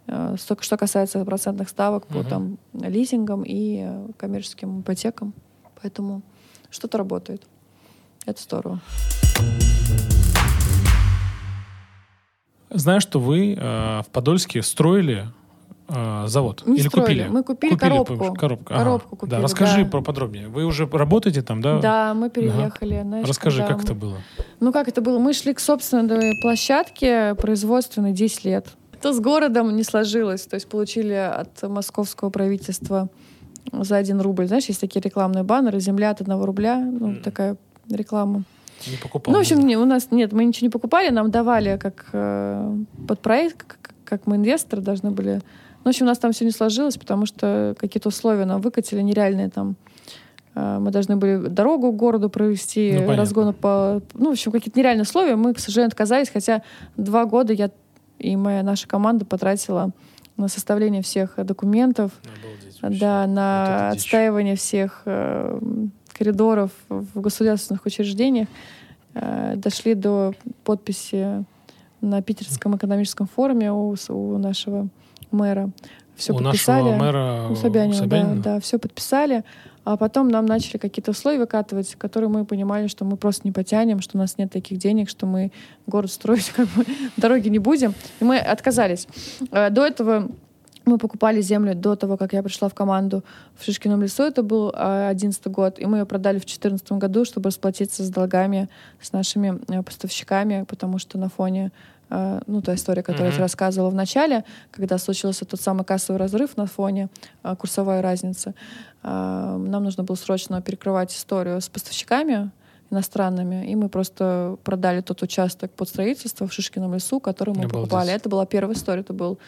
Э, что касается процентных ставок mm-hmm. по там, лизингам и э, коммерческим ипотекам. Поэтому что-то работает. Это здорово. Знаю, что вы э, в Подольске строили э, завод? Не Или строили. купили? Мы купили, купили коробку. Коробку, коробку ага. купили, да, расскажи да. про подробнее. Вы уже работаете там, да? Да, мы переехали. Ага. Знаешь, расскажи, как это было? Ну, как это было? Мы шли к собственной площадке производственной 10 лет. Это с городом не сложилось. То есть получили от московского правительства за один рубль. Знаешь, есть такие рекламные баннеры «Земля от одного рубля». Ну, mm. такая реклама. Не покупал. Ну, в общем, не, у нас нет, мы ничего не покупали, нам давали как э, под проект, как, как мы инвесторы должны были ну, в общем, у нас там все не сложилось, потому что какие-то условия нам выкатили нереальные там. Э, мы должны были дорогу к городу провести, ну, разгоны по... Ну, в общем, какие-то нереальные условия. Мы, к сожалению, отказались, хотя два года я и моя наша команда потратила на составление всех документов, Обалдеть, да, на вот отстаивание всех э, коридоров в государственных учреждениях. Э, дошли до подписи на Питерском экономическом форуме у, у нашего мэра. Все у подписали. нашего мэра у Собянина, Собянина? Да, да, все подписали. А потом нам начали какие-то условия выкатывать, которые мы понимали, что мы просто не потянем, что у нас нет таких денег, что мы город строить как бы дороги не будем. И мы отказались. Э, до этого мы покупали землю до того, как я пришла в команду в Шишкином лесу. Это был э, одиннадцатый год. И мы ее продали в четырнадцатом году, чтобы расплатиться с долгами с нашими э, поставщиками, потому что на фоне Э, ну, та история, которую mm-hmm. я рассказывала в начале, когда случился тот самый кассовый разрыв на фоне э, курсовой разницы, нам нужно было срочно перекрывать историю с поставщиками. иностранными. И мы просто продали тот участок под строительство в Шишкином лесу, который мы Обалдеть. покупали. Это была первая история. Это был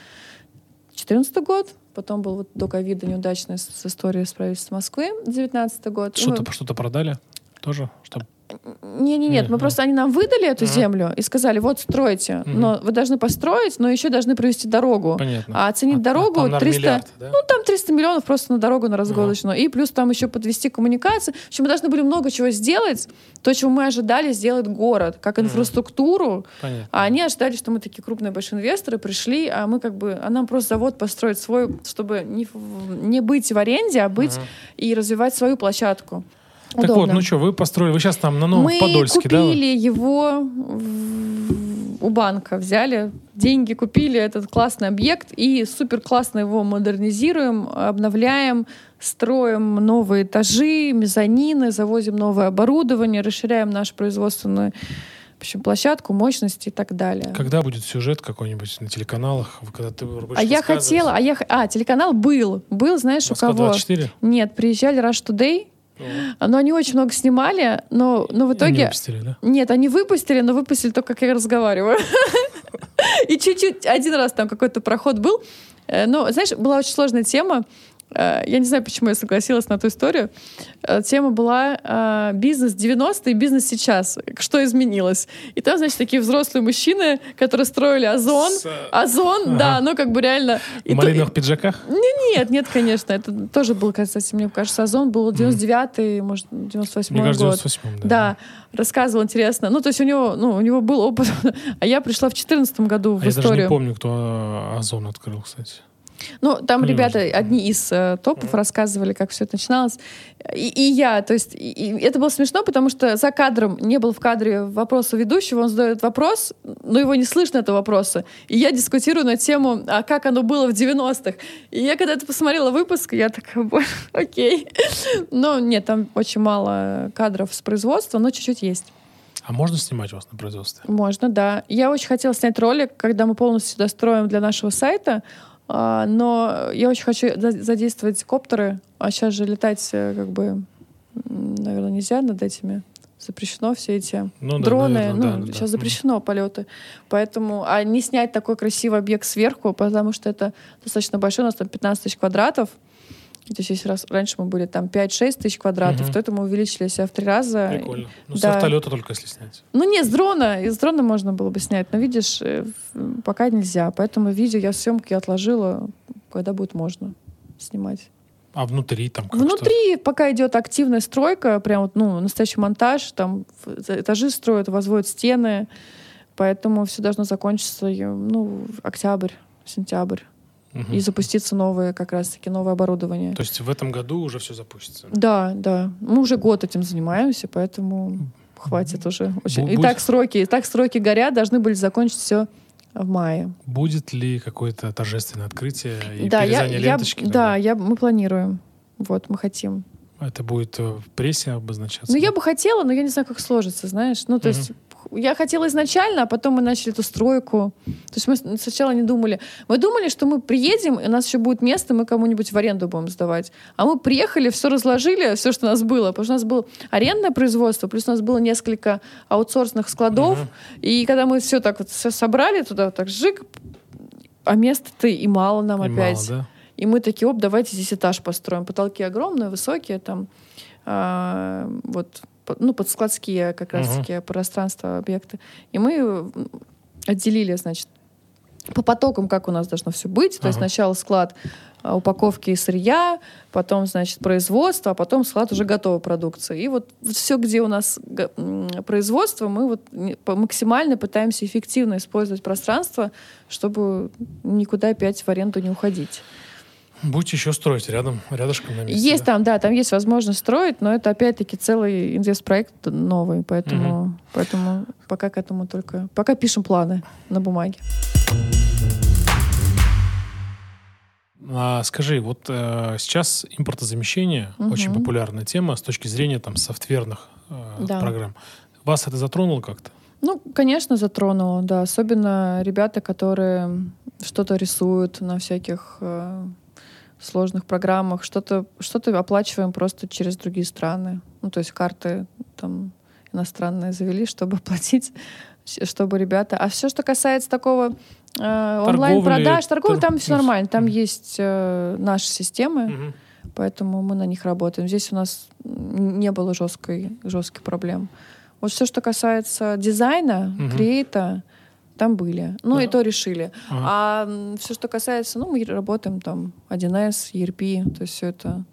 2014 год. Потом был вот до ковида неудачная с историей с правительством Москвы, 19 год. Что-то мы... что продали тоже? Чтобы не, не, нет, мы просто они нам выдали эту землю и сказали, вот стройте, но вы должны построить, но еще должны провести дорогу. Понятно. А оценить а, дорогу а 300, миллиард, да? ну там 300 миллионов просто на дорогу на разгоночную, и плюс там еще подвести коммуникации. В общем, мы должны были много чего сделать, то, чего мы ожидали сделать город, как инфраструктуру. Понятно. А они ожидали, что мы такие крупные большие инвесторы пришли, а мы как бы, а нам просто завод построить свой, чтобы не, не быть в аренде, а быть угу. и развивать свою площадку. Так Удобно. вот, ну что, вы построили, вы сейчас там на Новом Мы Подольске, да? Мы купили его у банка, взяли деньги, купили этот классный объект и супер классно его модернизируем, обновляем, строим новые этажи, мезонины, завозим новое оборудование, расширяем нашу производственную в общем, площадку, мощности и так далее. Когда будет сюжет какой-нибудь на телеканалах, когда ты будешь А я хотела, а я, а телеканал был, был, знаешь, Москва у кого? 24? Нет, приезжали Rush Today, но они очень много снимали, но, но в итоге... Они выпустили, да? Нет, они выпустили, но выпустили только, как я разговариваю. И чуть-чуть, один раз там какой-то проход был. Э, но, знаешь, была очень сложная тема. Э, я не знаю, почему я согласилась на ту историю. Э, тема была э, бизнес 90-е и бизнес сейчас. Что изменилось? И там, значит, такие взрослые мужчины, которые строили Озон. С... Озон, ага. да, ну как бы реально... В малиновых то... пиджаках? Не, нет, нет, конечно. Это тоже был, кстати, мне кажется, Озон был 99-й, может, 98-й мне кажется, год. 98 да. Да, рассказывал интересно. Ну, то есть у него, ну, у него был опыт. а я пришла в 14 году в а историю. Я даже не помню, кто Озон открыл, кстати. Ну, там Конечно. ребята, одни из э, топов рассказывали, как все это начиналось. И, и я, то есть, и, и это было смешно, потому что за кадром не был в кадре вопроса ведущего, он задает вопрос, но его не слышно, этого вопроса. И я дискутирую на тему, а как оно было в 90-х. И я когда это посмотрела выпуск, я такая, окей. Но нет, там очень мало кадров с производства, но чуть-чуть есть. А можно снимать вас на производстве? Можно, да. Я очень хотела снять ролик, когда мы полностью достроим для нашего сайта. А, но я очень хочу задействовать коптеры, а сейчас же летать э, как бы, наверное, нельзя над этими запрещено все эти ну, дроны. Да, наверное, ну, да, сейчас да. запрещено полеты. Поэтому, а не снять такой красивый объект сверху, потому что это достаточно большой, у нас там 15 тысяч квадратов. То есть если раз, раньше мы были там 5-6 тысяч квадратов, угу. то это мы увеличили себя в три раза. Прикольно. Ну, да. с вертолета только если снять. Ну, нет, с дрона. Из дрона можно было бы снять. Но, видишь, э, пока нельзя. Поэтому видео я съемки отложила, когда будет можно снимать. А внутри там как Внутри что? пока идет активная стройка, прям вот, ну, настоящий монтаж, там этажи строят, возводят стены, поэтому все должно закончиться, ну, октябрь, сентябрь угу. и запуститься новое, как раз-таки новое оборудование. То есть в этом году уже все запустится? Да, да. Мы уже год этим занимаемся, поэтому хватит уже. Очень. Будет... И так сроки, и так сроки горят, должны были закончить все в мае. Будет ли какое-то торжественное открытие и да, перерезание я, ленточки? Я, да, я, мы планируем. Вот, мы хотим. Это будет в прессе обозначаться? Ну, я бы хотела, но я не знаю, как сложится, знаешь. Ну, то угу. есть я хотела изначально, а потом мы начали эту стройку. То есть мы сначала не думали. Мы думали, что мы приедем, и у нас еще будет место, мы кому-нибудь в аренду будем сдавать. А мы приехали, все разложили, все, что у нас было. Потому что у нас было арендное производство, плюс у нас было несколько аутсорсных складов. Угу. И когда мы все так вот все собрали туда, вот так жик, а места-то и мало нам и опять. Мало, да? И мы такие, оп, давайте здесь этаж построим. Потолки огромные, высокие, там а, вот ну, под складские как раз-таки uh-huh. пространства, объекты. И мы отделили, значит, по потокам, как у нас должно все быть. То uh-huh. есть сначала склад а, упаковки и сырья, потом, значит, производство, а потом склад уже готовой продукции. И вот все, где у нас производство, мы вот максимально пытаемся эффективно использовать пространство, чтобы никуда опять в аренду не уходить. Будете еще строить рядом, рядышком на месте. Есть да? там, да, там есть возможность строить, но это опять-таки целый инвестпроект новый, поэтому, угу. поэтому пока к этому только... Пока пишем планы на бумаге. А, скажи, вот э, сейчас импортозамещение угу. очень популярная тема с точки зрения там софтверных э, да. программ. Вас это затронуло как-то? Ну, конечно, затронуло, да. Особенно ребята, которые что-то рисуют на всяких э, сложных программах, что-то что оплачиваем просто через другие страны. Ну, то есть карты там иностранное завели, чтобы платить, чтобы ребята... А все, что касается такого э, онлайн-продаж, торговли, там все нормально. Там есть э, наши системы, угу. поэтому мы на них работаем. Здесь у нас не было жесткой, жестких проблем. Вот все, что касается дизайна, угу. креата, там были. Ну, да. и то решили. Ага. А все, что касается, ну, мы работаем там 1С, ERP, то есть все это...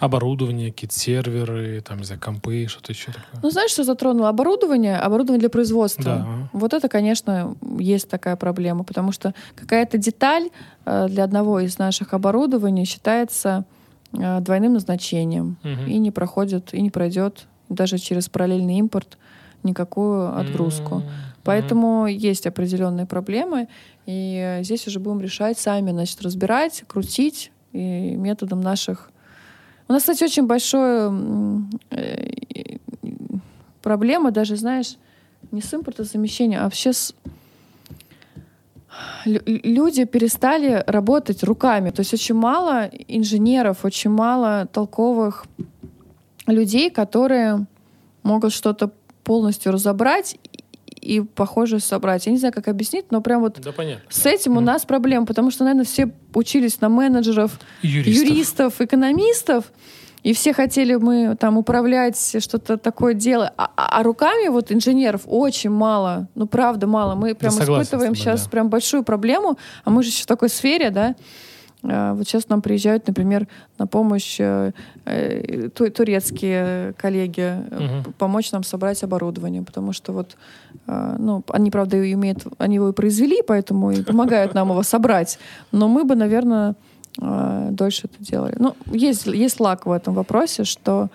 Оборудование, какие-то серверы, там, не знаю, компы, что-то еще такое. Ну, знаешь, что затронуло? Оборудование, оборудование для производства. Да. Вот это, конечно, есть такая проблема, потому что какая-то деталь э, для одного из наших оборудований считается э, двойным назначением угу. и не проходит, и не пройдет даже через параллельный импорт никакую отгрузку. Mm-hmm. Поэтому mm-hmm. есть определенные проблемы, и здесь уже будем решать сами, значит, разбирать, крутить и методом наших. У нас, кстати, очень большая э, проблема, даже, знаешь, не с импортозамещением, а вообще с люди перестали работать руками. То есть очень мало инженеров, очень мало толковых людей, которые могут что-то полностью разобрать и похоже собрать. Я не знаю, как объяснить, но прям вот да, понятно, с этим да. у нас проблема, потому что, наверное, все учились на менеджеров, юристов, юристов экономистов, и все хотели мы там управлять, что-то такое делать. А, а, а руками вот инженеров очень мало. Ну, правда, мало. Мы прям да, испытываем сейчас да. прям большую проблему, а мы же еще в такой сфере, да, вот сейчас нам приезжают, например, на помощь э, э турецкие коллеги, угу. помочь нам собрать оборудование, потому что вот, э, ну, они, правда, имеют, они его и произвели, поэтому и помогают нам его собрать, но мы бы, наверное, э, дольше это делали. Ну, есть, есть лак в этом вопросе, что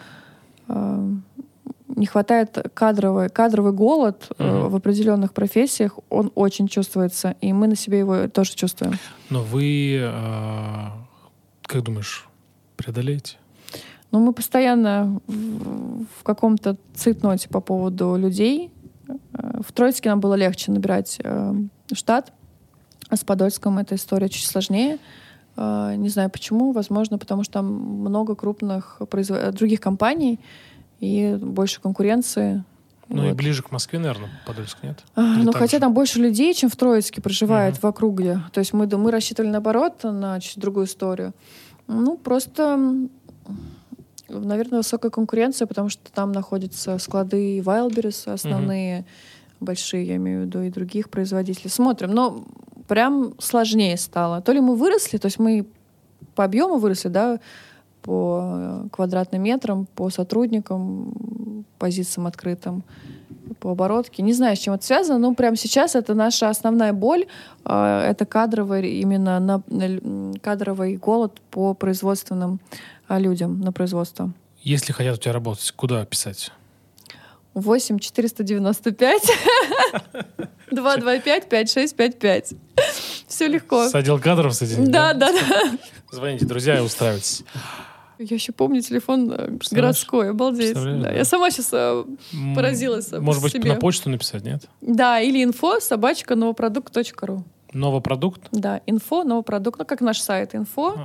не хватает кадровый, кадровый голод uh-huh. в определенных профессиях, он очень чувствуется, и мы на себе его тоже чувствуем. Но вы, э, как думаешь, преодолеете? Ну, мы постоянно в, в каком-то цитноте по поводу людей. Э, в Троицке нам было легче набирать э, штат, а с Подольском эта история чуть сложнее. Э, не знаю почему, возможно, потому что там много крупных производ... других компаний, и больше конкуренции. Ну вот. и ближе к Москве, наверное, Подольск, нет? А, ну хотя же? там больше людей, чем в Троицке проживает угу. в округе. То есть мы, мы рассчитывали наоборот на чуть другую историю. Ну, просто, наверное, высокая конкуренция, потому что там находятся склады Wildberries основные, угу. большие, я имею в виду, и других производителей. Смотрим. Но прям сложнее стало. То ли мы выросли, то есть мы по объему выросли, да, по квадратным метрам, по сотрудникам, позициям открытым, по оборотке. Не знаю, с чем это связано, но прямо сейчас это наша основная боль. А, это кадровый, именно на, кадровый голод по производственным а, людям на производство. Если хотят у тебя работать, куда писать? 8 495 225 5655. Все легко. С отдел кадров соединить? Да, да, да. Звоните, друзья, и устраивайтесь. Я еще помню телефон э, городской, обалдеть. Да. Я сама сейчас э, поразилась Может быть, себе. на почту написать, нет? Да, или инфо собачка новопродукт.ру. Новопродукт? Да, инфо, новопродукт. Ну, как наш сайт, инфо.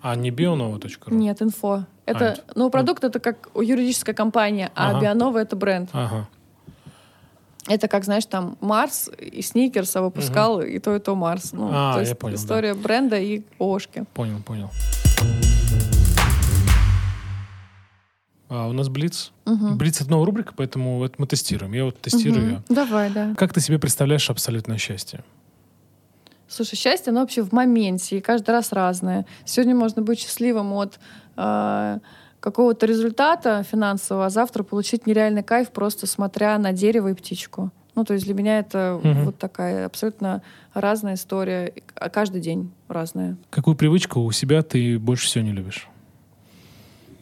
А, а не бионова.ру? Нет, инфо. Это, а, это... новопродукт — это как юридическая компания, а ага. бионова — это бренд. Ага. Это как, знаешь, там Марс и Сникерса выпускал, угу. и то, и то Марс. Ну, а, то есть я понял, история да. бренда и ООшки. Понял, понял. А у нас Блиц. Угу. Блиц — это новая рубрика, поэтому это мы тестируем. Я вот тестирую угу. Давай, да. Как ты себе представляешь абсолютное счастье? Слушай, счастье, оно вообще в моменте, и каждый раз разное. Сегодня можно быть счастливым от э, какого-то результата финансового, а завтра получить нереальный кайф, просто смотря на дерево и птичку. Ну, то есть для меня это угу. вот такая абсолютно разная история. Каждый день разная. Какую привычку у себя ты больше всего не любишь?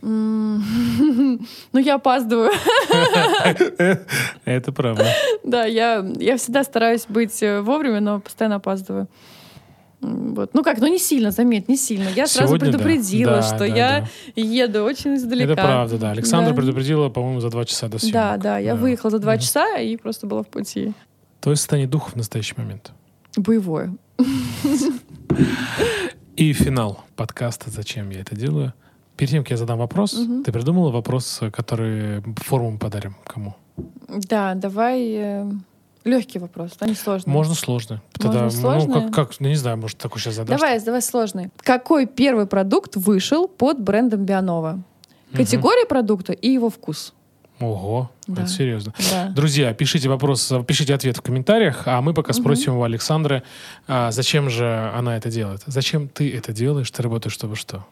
Ну, я опаздываю. Это правда. Да, я, я всегда стараюсь быть э, вовремя, но постоянно опаздываю. Вот. Ну как, ну не сильно, заметь, не сильно. Я сразу Сегодня предупредила, да. что да, я да. еду очень издалека. Это правда, да. Александра да. предупредила, по-моему, за два часа до съемок. Да, да, я да. выехала за два угу. часа и просто была в пути. То есть состояние духа в настоящий момент? Боевое. И финал подкаста «Зачем я это делаю?» Перед тем, как я задам вопрос, угу. ты придумала вопрос, который форму мы подарим кому? Да, давай э, легкий вопрос, да, не сложный. Можно сложно. Можно Тогда, сложное? ну, как, как, ну, не знаю, может, такой сейчас задашь. Давай, давай сложный. Какой первый продукт вышел под брендом Бионова? Категория продукта и его вкус. Ого, Да. это серьезно. Да. Друзья, пишите вопрос, пишите ответ в комментариях, а мы пока Мгм. спросим у Александры, а, зачем же она это делает? Зачем ты это делаешь? Ты работаешь, чтобы что?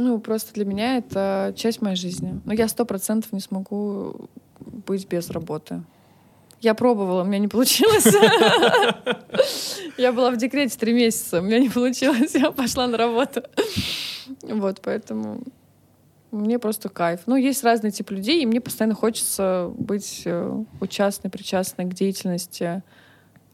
Ну, просто для меня это часть моей жизни. Но я сто процентов не смогу быть без работы. Я пробовала, у меня не получилось. Я была в декрете три месяца, у меня не получилось, я пошла на работу. Вот, поэтому мне просто кайф. Ну, есть разный тип людей, и мне постоянно хочется быть э, участной, причастной к деятельности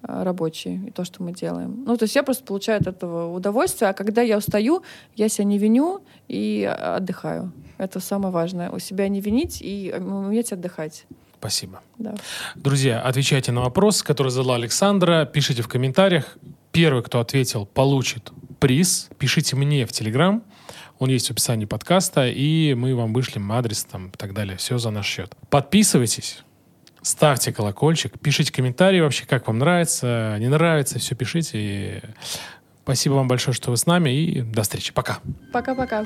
э, рабочей и то, что мы делаем. Ну, то есть я просто получаю от этого удовольствие, а когда я устаю, я себя не виню и э, отдыхаю. Это самое важное. У себя не винить и э, уметь отдыхать. Спасибо. Да. Друзья, отвечайте на вопрос, который задала Александра. Пишите в комментариях. Первый, кто ответил, получит приз. Пишите мне в Телеграм. Он есть в описании подкаста, и мы вам вышлем адрес там и так далее. Все за наш счет. Подписывайтесь, ставьте колокольчик, пишите комментарии вообще, как вам нравится, не нравится, все пишите. И Спасибо вам большое, что вы с нами, и до встречи. Пока. Пока-пока.